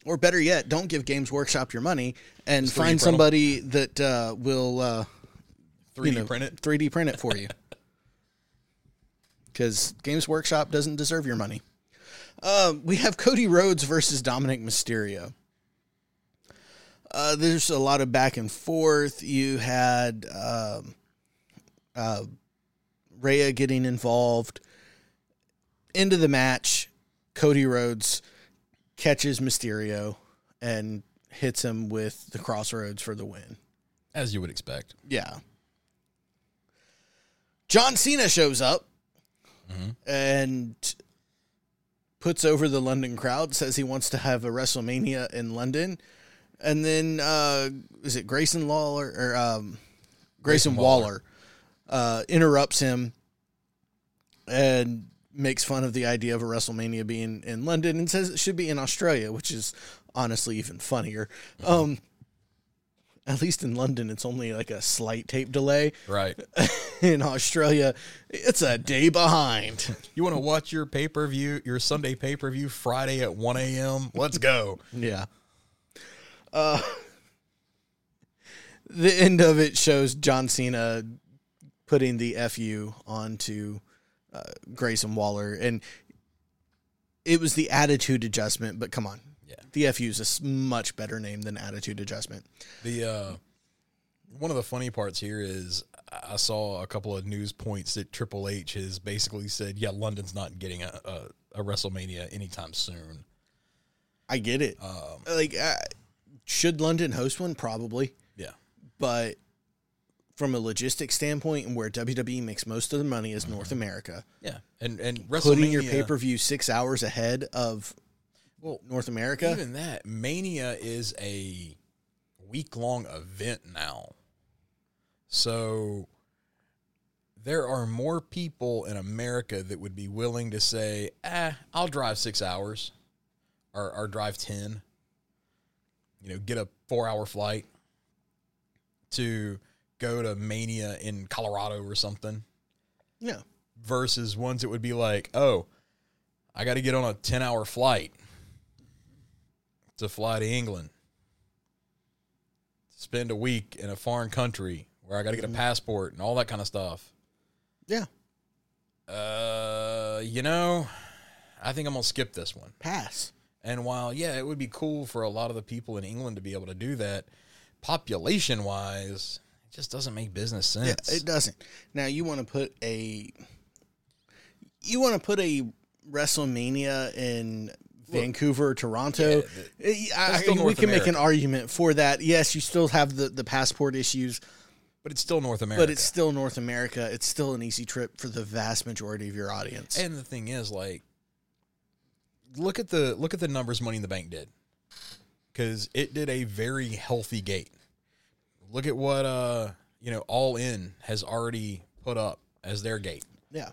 Or better yet, don't give Games Workshop your money and 3D find print 'em. somebody that uh, will uh, 3d you know, print it 3D print it for you. Because Games Workshop doesn't deserve your money. Uh, we have Cody Rhodes versus Dominic Mysterio. Uh, there's a lot of back and forth. You had um, uh, Rhea getting involved. Into the match, Cody Rhodes catches Mysterio and hits him with the crossroads for the win. as you would expect Yeah. John Cena shows up and puts over the London crowd, says he wants to have a WrestleMania in London. And then uh is it Grayson Lawler or um Grayson, Grayson Waller, Waller. Uh interrupts him and makes fun of the idea of a WrestleMania being in London and says it should be in Australia, which is honestly even funnier. Um at least in London, it's only like a slight tape delay. right In Australia, it's a day behind. you want to watch your pay-per-view your sunday pay-per-view friday at 1 a.m let's go Yeah. Uh, the end of it shows John Cena putting the FU onto uh, Grayson Waller. And it was the attitude adjustment, but come on. Yeah. The FU is a much better name than attitude adjustment. The uh, one of the funny parts here is I saw a couple of news points that Triple H has basically said, "Yeah, London's not getting a, a, a WrestleMania anytime soon." I get it. Um, like, uh, should London host one? Probably. yeah, But from a logistics standpoint and where WWE makes most of the money is Mm-hmm. North America, yeah, and and putting your pay per view six hours ahead of Well, North America. even that Mania is a week long event now, so there are more people in America that would be willing to say, "Ah, I'll drive six hours." or, or drive 10, you know, get a four hour flight to go to Mania in Colorado or something Yeah. versus ones that would be like, oh, I got to get on a 10 hour flight to fly to England, spend a week in a foreign country where I got to get a passport and all that kind of stuff. Yeah. Uh, you know, I think I'm going to skip this one. Pass. And while, yeah, it would be cool for a lot of the people in England to be able to do that, population wise, it just doesn't make business sense. Yeah, it doesn't. Now you want to put a you want to put a WrestleMania in Vancouver, Toronto. Eh, I- still we North can make an argument for that. Yes, you still have the the passport issues, but it's still North America. but it's still North America. It's still an easy trip for the vast majority of your audience. And the thing is, like, look at the look at the numbers Money in the Bank did, because it did a very healthy gate. Look at what uh you know All In has already put up as their gate. yeah,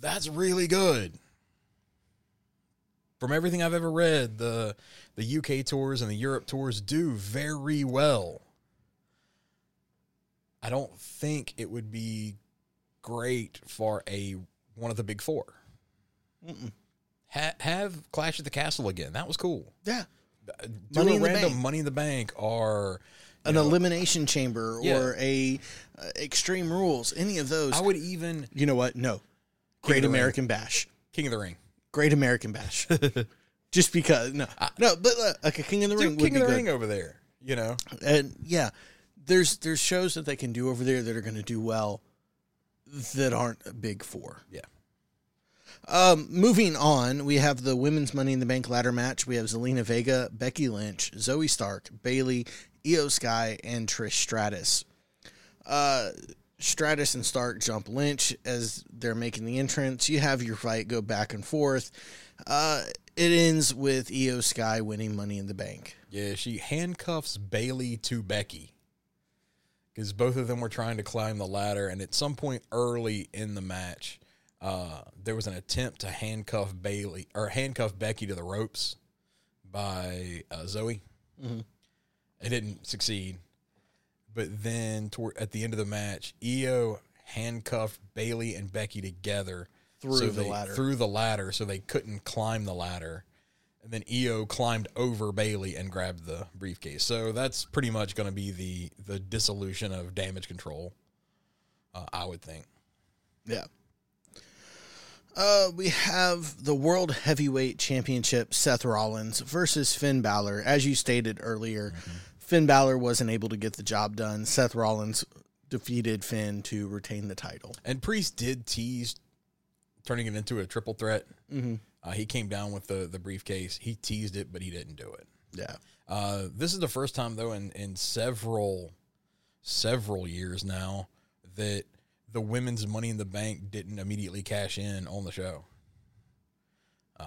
That's really good. From everything I've ever read, the the UK tours and the Europe tours do very well. I don't think it would be great for a one of the big 4 Ha- have Clash at the Castle again. That was cool. yeah, Do Money a random. Money in the Bank or an elimination chamber Yeah. or a uh, Extreme Rules. Any of those. I would even you know what? No, Great of the Ring. American Bash. King of the Ring. Great American Bash. Just because no, no, but uh, like a King of the Ring would King of the good. Ring over there. You know, and yeah, there's there's shows that they can do over there that are going to do well that aren't a big four. yeah. Um, moving on, we have the women's Money in the Bank ladder match. We have Zelina Vega, Becky Lynch, Zoey Stark, Bayley, Io Sky, and Trish Stratus. Uh, Stratus and Stark jump Lynch as they're making the entrance. You have your fight go back and forth. Uh, it ends with Io Sky winning Money in the Bank. Yeah, she handcuffs Bayley to Becky because both of them were trying to climb the ladder, and at some point early in the match, uh, there was an attempt to handcuff Bayley or handcuff Becky to the ropes by uh, Zoey. It didn't succeed, but then toward, at the end of the match, Io handcuffed Bayley and Becky together Through the they- ladder. Through the ladder, so they couldn't climb the ladder. And then Io climbed over Bayley and grabbed the briefcase. So that's pretty much going to be the the dissolution of damage control. Uh, I would think. Yeah. Uh, we have the World Heavyweight Championship Seth Rollins versus Finn Balor. As you stated earlier, Finn Balor wasn't able to get the job done. Seth Rollins defeated Finn to retain the title. And Priest did tease turning it into a triple threat. Mm-hmm. Uh, he came down with the the briefcase. He teased it, but he didn't do it. Yeah. Uh, this is the first time though in in several several years now that the women's Money in the Bank didn't immediately cash in on the show. Uh,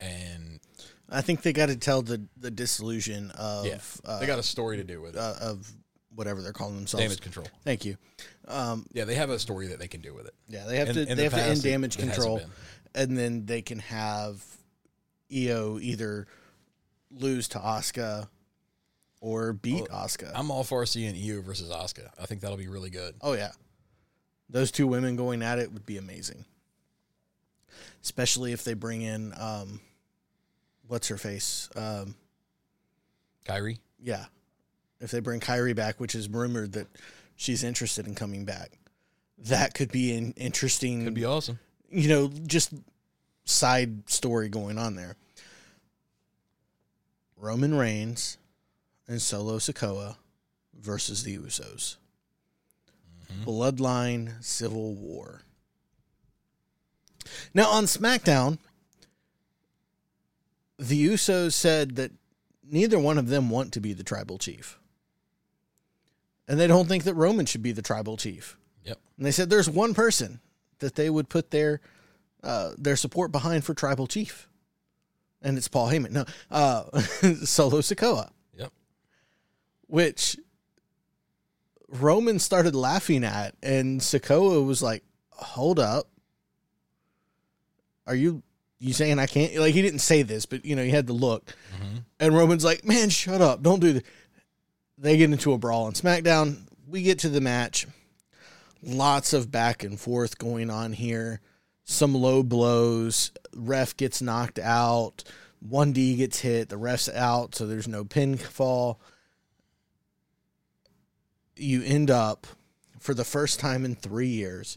and I think they got to tell the, the disillusion of yeah, uh, they got a story to do with it. uh, of whatever they're calling themselves. damage control. Thank you. Um, Yeah, they have a story that they can do with it. yeah, they have In- to in they the have to end damage it control, been. and then they can have Io either lose to Asuka or beat Asuka. I'm all for seeing Io versus Asuka. I think that'll be really good. oh yeah, those two women going at it would be amazing. Especially if they bring in um, what's her face? Um, Kairi, yeah, if they bring Kairi back, which is rumored that she's interested in coming back, that could be an interesting. could be awesome. you know, just side story going on there. Roman Reigns and Solo Sikoa versus the Usos. Bloodline Civil War. Now on SmackDown, the Usos said that neither one of them want to be the tribal chief. And they don't think that Roman should be the tribal chief. Yep. And they said there's one person that they would put their uh, their support behind for tribal chief, and it's Paul Heyman. No, uh, Solo Sikoa, Yep. which Roman started laughing at, and Sikoa was like, "Hold up, are you you saying I can't? Like he didn't say this, but you know, he had the look. Mm-hmm. And Roman's like, man, shut up. Don't do that. They get into a brawl on SmackDown. We get to the match. Lots of back and forth going on here. Some low blows. Ref gets knocked out. 1D gets hit. The ref's out, so there's no pinfall. You end up, for the first time in three years,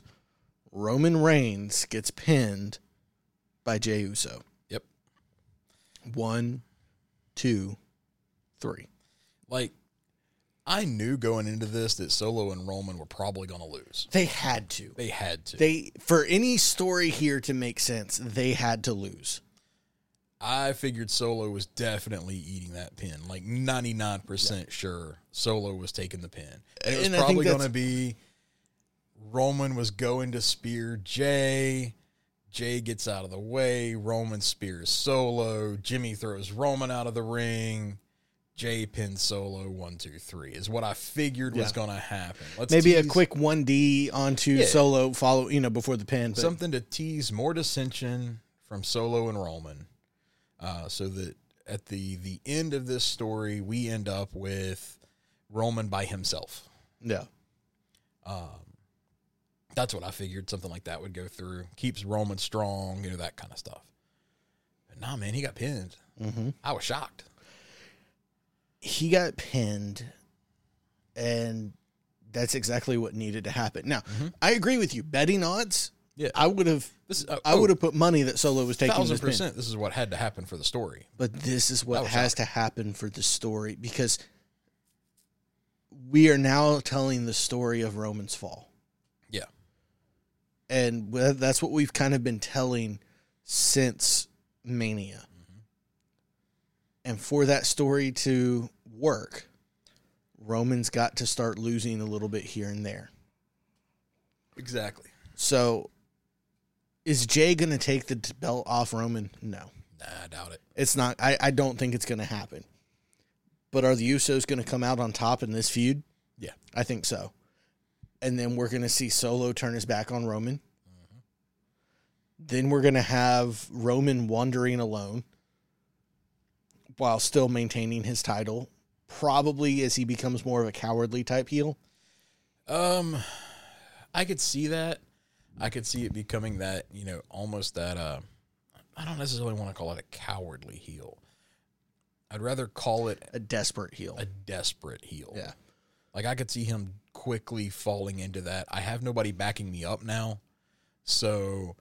Roman Reigns gets pinned by Jey Uso. Yep. One, two, three. Like, I knew going into this that Solo and Roman were probably going to lose. They had to. They had to. They for any story here to make sense, they had to lose. I figured Solo was definitely eating that pin. Like 99% sure Solo was taking the pin. And it was And probably going to be Roman was going to spear Jey. Jey gets out of the way. Roman spears Solo. Jimmy throws Roman out of the ring. Jey pins Solo one, two, three is what I figured was going to happen. Let's Maybe a quick one D onto Yeah. solo follow, you know, before the pin. But something to tease more dissension from Solo and Roman, uh, so that at the the end of this story we end up with Roman by himself. yeah, That's what I figured. Something like that would go through. Keeps Roman strong, you know that kind of stuff. But nah, man, he got pinned. Mhm. I was shocked. he got pinned, and that's exactly what needed to happen. Now, I agree with you. Betting odds, Yeah, I would have, this uh, I would have put money that Solo was taking thousand percent. This is what had to happen for the story. But this is what has to happen for the story because we are now telling the story of Roman's fall. And that's what we've kind of been telling since Mania. Mm-hmm. And for that story to work, Roman's got to start losing a little bit here and there. exactly. So is Jey going to take the belt off Roman? No. Nah, I doubt it. It's not. I, I don't think it's going to happen. But are the Usos going to come out on top in this feud? Yeah. I think so. And then we're going to see Solo turn his back on Roman. Then we're going to have Roman wandering alone while still maintaining his title. Probably as he becomes more of a cowardly type heel. Um, I could see that. I could see it becoming that, you know, almost that. Uh, I don't necessarily want to call it a cowardly heel. I'd rather call it A desperate heel. a desperate heel. Yeah. Like I could see him quickly falling into that. I have nobody backing me up now, so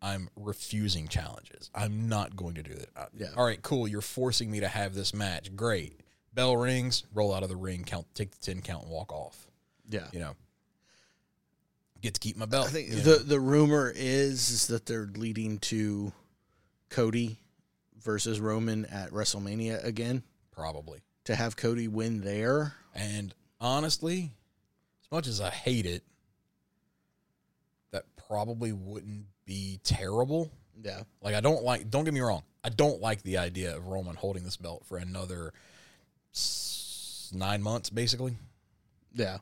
I'm refusing challenges. I'm not going to do that. Uh, Yeah. All right, cool. You're forcing me to have this match. Great. Bell rings. Roll out of the ring. Count. Take the ten count and walk off. yeah. You know. Get to keep my belt. I think the know. the rumor is, is that they're leading to Cody versus Roman at WrestleMania again probably. to have Cody win there. And honestly, much as I hate it, that probably wouldn't be terrible. Yeah. Like I don't like. Don't get me wrong. I don't like the idea of Roman holding this belt for another s- nine months, basically. Yeah.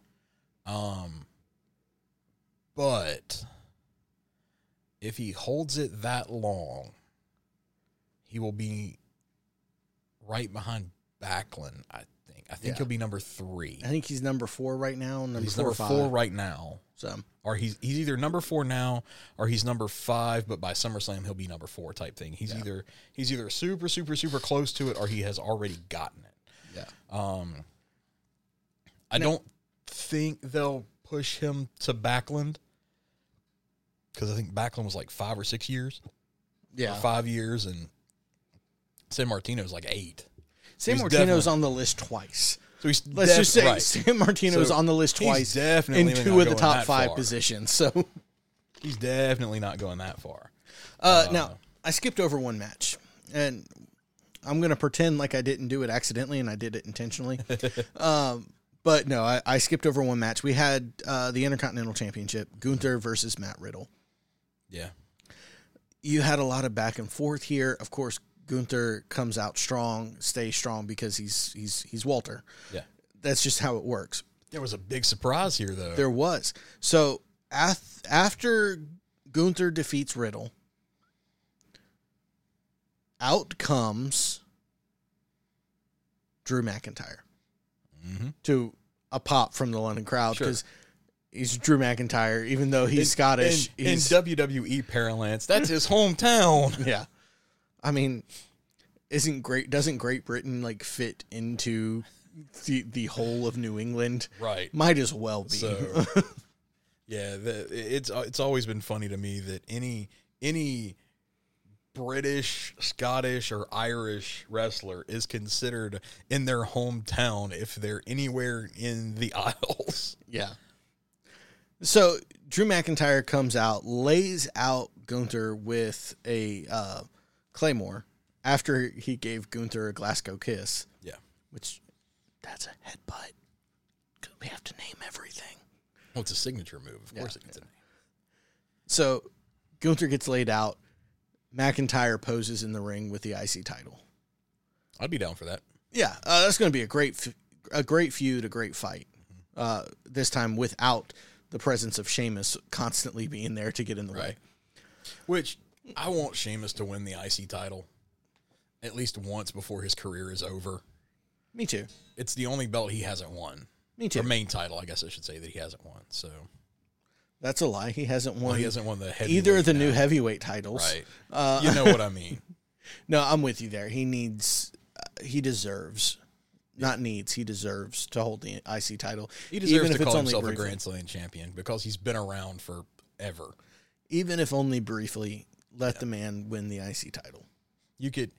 Um, but if he holds it that long, he will be right behind Backlund. I. I think Yeah. he'll be number three. I think he's number four right now. Number He's four, number four right now. So or he's he's either number four now or he's number five, but by SummerSlam he'll be number four type thing. He's either he's either super super super close to it or he has already gotten it. yeah. Um, I don't think they'll push him to Backlund because I think Backlund was like five or six years, Yeah. or five years, and Sammartino's like eight. San he's Martino's on the list twice. So he's Let's just say right. Sammartino's So on the list twice definitely in two of the top five far. positions. So he's definitely not going that far. Uh, now, I skipped over one match, and I'm going to pretend like I didn't do it accidentally and I did it intentionally. um, but no, I, I skipped over one match. We had uh, the Intercontinental Championship, Gunther versus Matt Riddle. Yeah, You had a lot of back and forth here. Of course, Gunther comes out strong, stays strong because he's he's he's Walter. yeah. That's just how it works. There was a big surprise here, though. There was. So af- after Gunther defeats Riddle, out comes Drew McIntyre Mm-hmm. to a pop from the London crowd Sure. because he's Drew McIntyre, even though he's Scottish. In, in he's, WWE parlance, that's his hometown. yeah, I mean, isn't great? Doesn't Great Britain like fit into the the whole of New England? Right. Might as well be. So, yeah, the, it's it's always been funny to me that any any British, Scottish, or Irish wrestler is considered in their hometown if they're anywhere in the Isles. Yeah. So Drew McIntyre comes out, lays out Gunther with a uh, claymore after he gave Gunther a Glasgow kiss, Yeah. which that's a headbutt. we have to name everything. Well, it's a signature move. Of course, it gets a name. So Gunther gets laid out. McIntyre poses in the ring with the IC title. I'd be down for that. Yeah, uh, that's going to be a great, a great feud, a great fight. Uh, this time without the presence of Sheamus constantly being there to get in the way. Which I want Sheamus to win the IC title at least once before his career is over. Me too. It's the only belt he hasn't won. Me too. Or main title, I guess I should say that he hasn't won. So That's a lie. He hasn't won well, he hasn't won the either of the now. new heavyweight titles. Right. Uh, you know what I mean. No, I'm with you there. He needs, uh, he deserves, not needs, he deserves to hold the IC title. He deserves to call himself a. Grand Slam champion because he's been around forever. Even if only briefly, let the man win the IC title. You could.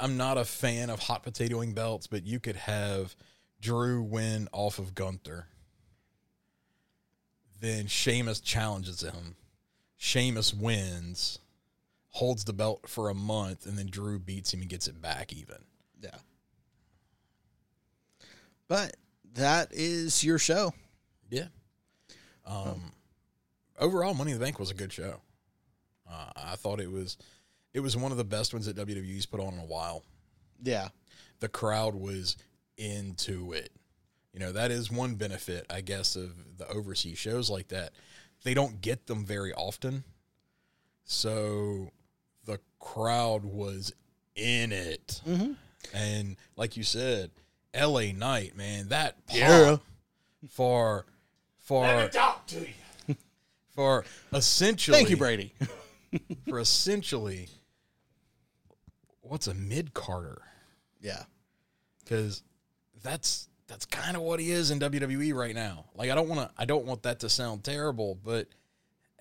I'm not a fan of hot potatoing belts, but you could have Drew win off of Gunther. Then Sheamus challenges him. Sheamus wins, holds the belt for a month, and then Drew beats him and gets it back even. Yeah. But that is your show. Yeah. Um, overall, Money in the Bank was a good show. Uh, I thought it was, it was one of the best ones that WWE's put on in a while. Yeah. The crowd was into it. You know, that is one benefit, I guess, of the overseas shows like that. They don't get them very often. So the crowd was in it. Mm-hmm. And like you said, LA Knight, man, that pop Yeah. for for for essentially Thank you, Brady. for essentially what's a mid carder yeah. because that's that's kind of what he is in WWE right now. Like I don't want to I don't want that to sound terrible, but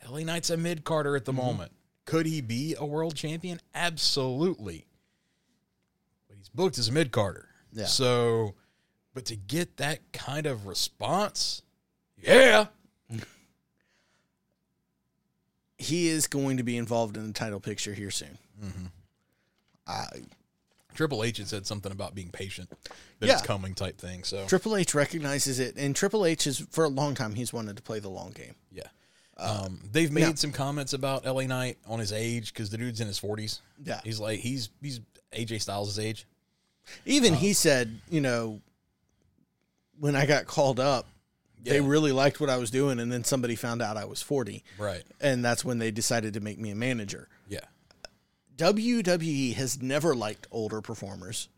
LA Knight's a mid carder at the mm-hmm. moment. Could he be a world champion? Absolutely. But he's booked as a mid carder. Yeah. So, but to get that kind of response, yeah. He is going to be involved in the title picture here soon. Uh, Triple H had said something about being patient, that Yeah. it's coming type thing. So Triple H recognizes it, and Triple H is for a long time he's wanted to play the long game. yeah, um, they've made now- some comments about LA Knight on his age because the dude's in his forties. Yeah. he's like he's he's AJ Styles' age. Even Uh, he said, you know, when I got called up, they really liked what I was doing, and then somebody found out I was forty, Right. and that's when they decided to make me a manager. Yeah. WWE has never liked older performers.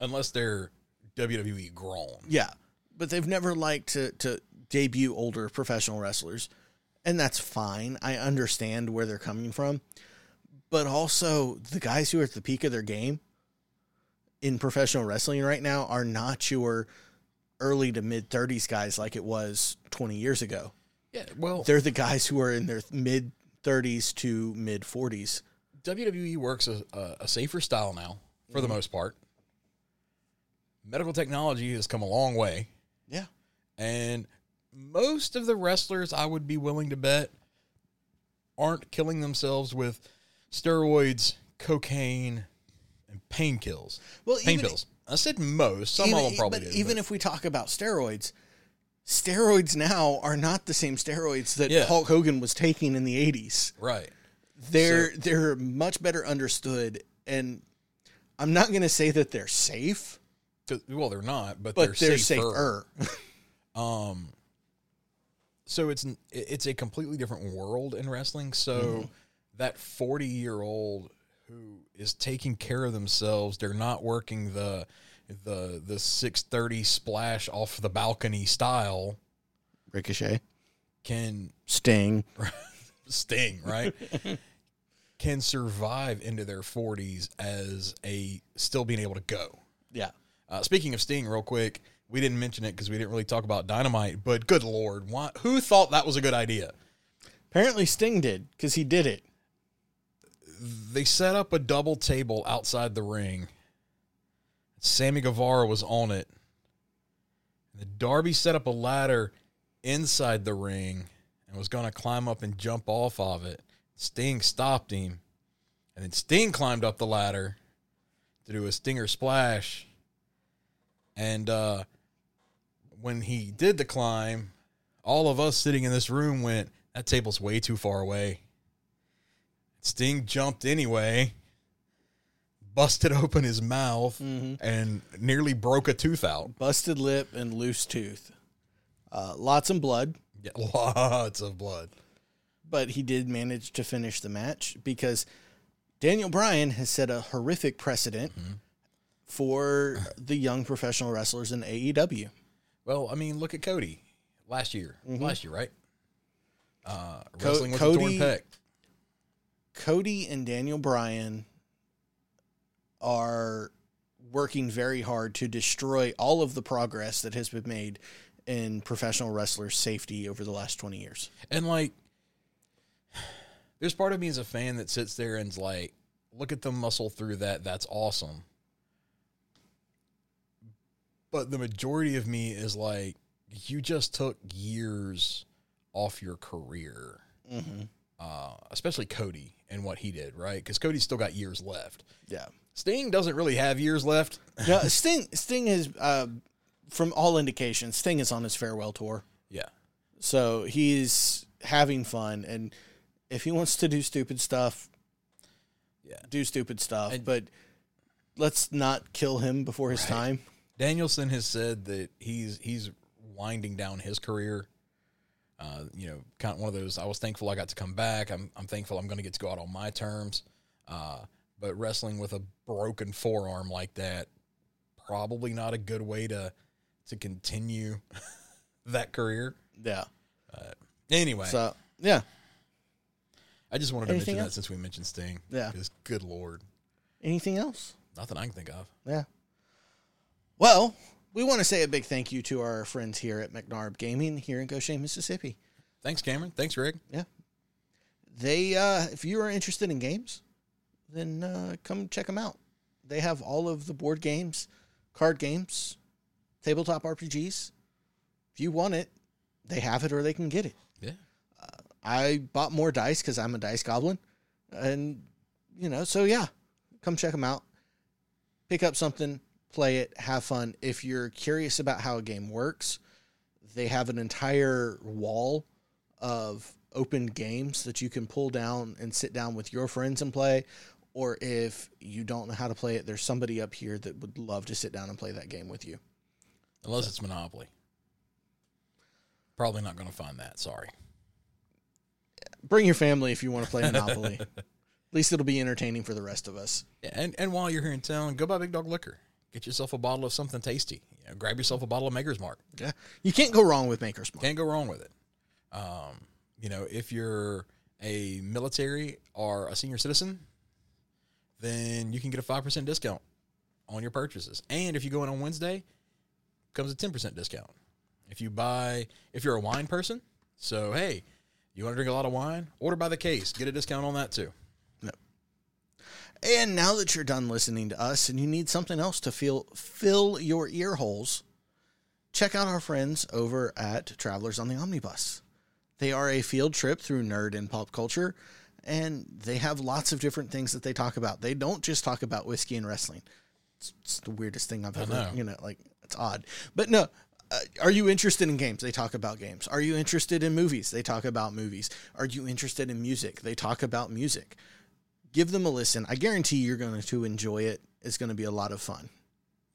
Unless they're WWE grown. Yeah, but they've never liked to to debut older professional wrestlers, and that's fine. I understand where they're coming from, but also the guys who are at the peak of their game in professional wrestling right now are not your early to mid 30s guys like it was 20 years ago. Yeah. Well, They're the guys who are in their mid 30s to mid 40s. WWE works a, a, safer style now for Mm-hmm. the most part. Medical technology has come a long way. Yeah. And most of the wrestlers, I would be willing to bet, aren't killing themselves with steroids, cocaine, and pain kills. Well, pain even- pills. I said most. Some even, of them probably but did. even but- if we talk about steroids, steroids now are not the same steroids that Yeah. Hulk Hogan was taking in the 80s. right. They're they're much better understood and I'm not going to say that they're safe. Well, they're not, but, but they're, they're, safer. safer. Um, so it's it's a completely different world in wrestling. So Mm-hmm. that forty year old who is taking care of themselves. They're not working the the the six thirty splash off the balcony style. Ricochet, Can Sting. Sting, right? can survive into their 40s as a still being able to go. Yeah. Uh, speaking of Sting, real quick, we didn't mention it because we didn't really talk about Dynamite, but good lord, why, who thought that was a good idea? Apparently Sting did because he did it. They set up a double table outside the ring. Sammy Guevara was on it. Darby set up a ladder inside the ring and was going to climb up and jump off of it. Sting stopped him. And then Sting climbed up the ladder to do a stinger splash. And uh, when he did the climb, all of us sitting in this room went, That table's way too far away. Sting jumped anyway, busted open his mouth, and nearly broke a tooth out. Busted lip and loose tooth. Uh, lots of blood, Yeah, lots of blood. but he did manage to finish the match because Daniel Bryan has set a horrific precedent for the young professional wrestlers in AEW. Well, I mean, look at Cody last year. Last year, right? Uh, Co- wrestling with Cody- a torn pec. Cody and Daniel Bryan are working very hard to destroy all of the progress that has been made in professional wrestler safety over the last 20 years. And like, there's part of me as a fan that sits there and's like, look at them muscle through that. That's awesome. But the majority of me is like, you just took years off your career, mm-hmm. Uh, especially Cody and what he did, right? Because Cody's still got years left. Yeah. Sting doesn't really have years left. No, Sting Sting is uh, from all indications, Sting is on his farewell tour. yeah. So he's having fun and if he wants to do stupid stuff, Yeah. do stupid stuff, And- but let's not kill him before his time. Danielson has said that he's he's winding down his career. Uh, you know, kind of one of those. I was thankful I got to come back. I'm I'm thankful I'm going to get to go out on my terms. Uh, but wrestling with a broken forearm like that, probably not a good way to to continue that career. Yeah. Anyway, So, yeah. I just wanted to anything mention that since we mentioned Sting. Yeah. because good lord, Anything else? nothing I can think of. Yeah. Well, we want to say a big thank you to our friends here at McNarb Gaming here in Goshen, Mississippi. Thanks, Cameron. Thanks, Greg. Yeah. They, uh, if you are interested in games, then uh, come check them out. They have all of the board games, card games, tabletop RPGs. If you want it, they have it or they can get it. Yeah. I bought more dice because I'm a dice goblin, and you know, so yeah, come check them out. Pick up something, play it, have fun. If you're curious about how a game works, they have an entire wall of open games that you can pull down and sit down with your friends and play. Or if you don't know how to play it, there's somebody up here that would love to sit down and play that game with you. Unless it's Monopoly. Probably not going to find that. Sorry. Bring your family if you want to play Monopoly. At least it'll be entertaining for the rest of us. Yeah, and, and while you're here in town, go by Big Dog Liquor. Get yourself a bottle of something tasty. You know, grab yourself a bottle of Maker's Mark. Yeah, you can't go wrong with Maker's Mark. Can't go wrong with it. Um, you know, if you're a military or a senior citizen, then you can get a 5% discount on your purchases. And if you go in on Wednesday, comes a 10% discount. If you buy, if you're a wine person, so hey, you want to drink a lot of wine, order by the case, get a discount on that too. And now that you're done listening to us and you need something else to feel fill your ear holes, check out our friends over at Travelers on the Omnibus. They are a field trip through nerd and pop culture, and they have lots of different things that they talk about. They don't just talk about whiskey and wrestling. It's, it's the weirdest thing I've ever, know. you know, like it's odd. But no, uh, are you interested in games? They talk about games. Are you interested in movies? They talk about movies. Are you interested in music? They talk about music give them a listen. I guarantee you're going to enjoy it. It's going to be a lot of fun.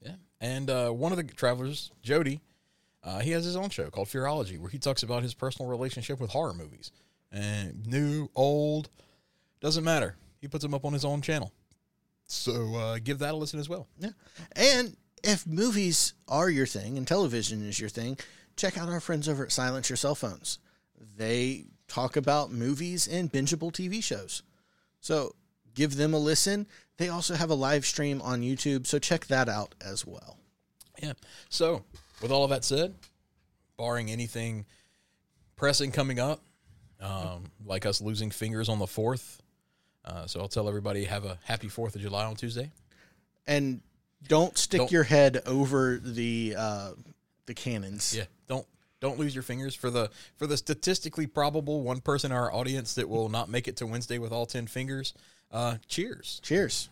Yeah. And uh, one of the travelers, Jody, uh, he has his own show called Fearology, where he talks about his personal relationship with horror movies. And new, old, doesn't matter. he puts them up on his own channel. So uh, give that a listen as well. Yeah. And if movies are your thing and television is your thing, check out our friends over at Silence Your Cell Phones. They talk about movies and bingeable TV shows. So give them a listen. They also have a live stream on YouTube, so check that out as well. Yeah. So with all of that said, barring anything pressing coming up, um, like us losing fingers on the fourth. Uh, so I'll tell everybody have a happy Fourth of July on Tuesday. And don't stick Don't- your head over the uh, the cannons. Yeah, don't don't lose your fingers for the for the statistically probable one person in our audience that will not make it to Wednesday with all ten fingers. Uh, cheers. Cheers.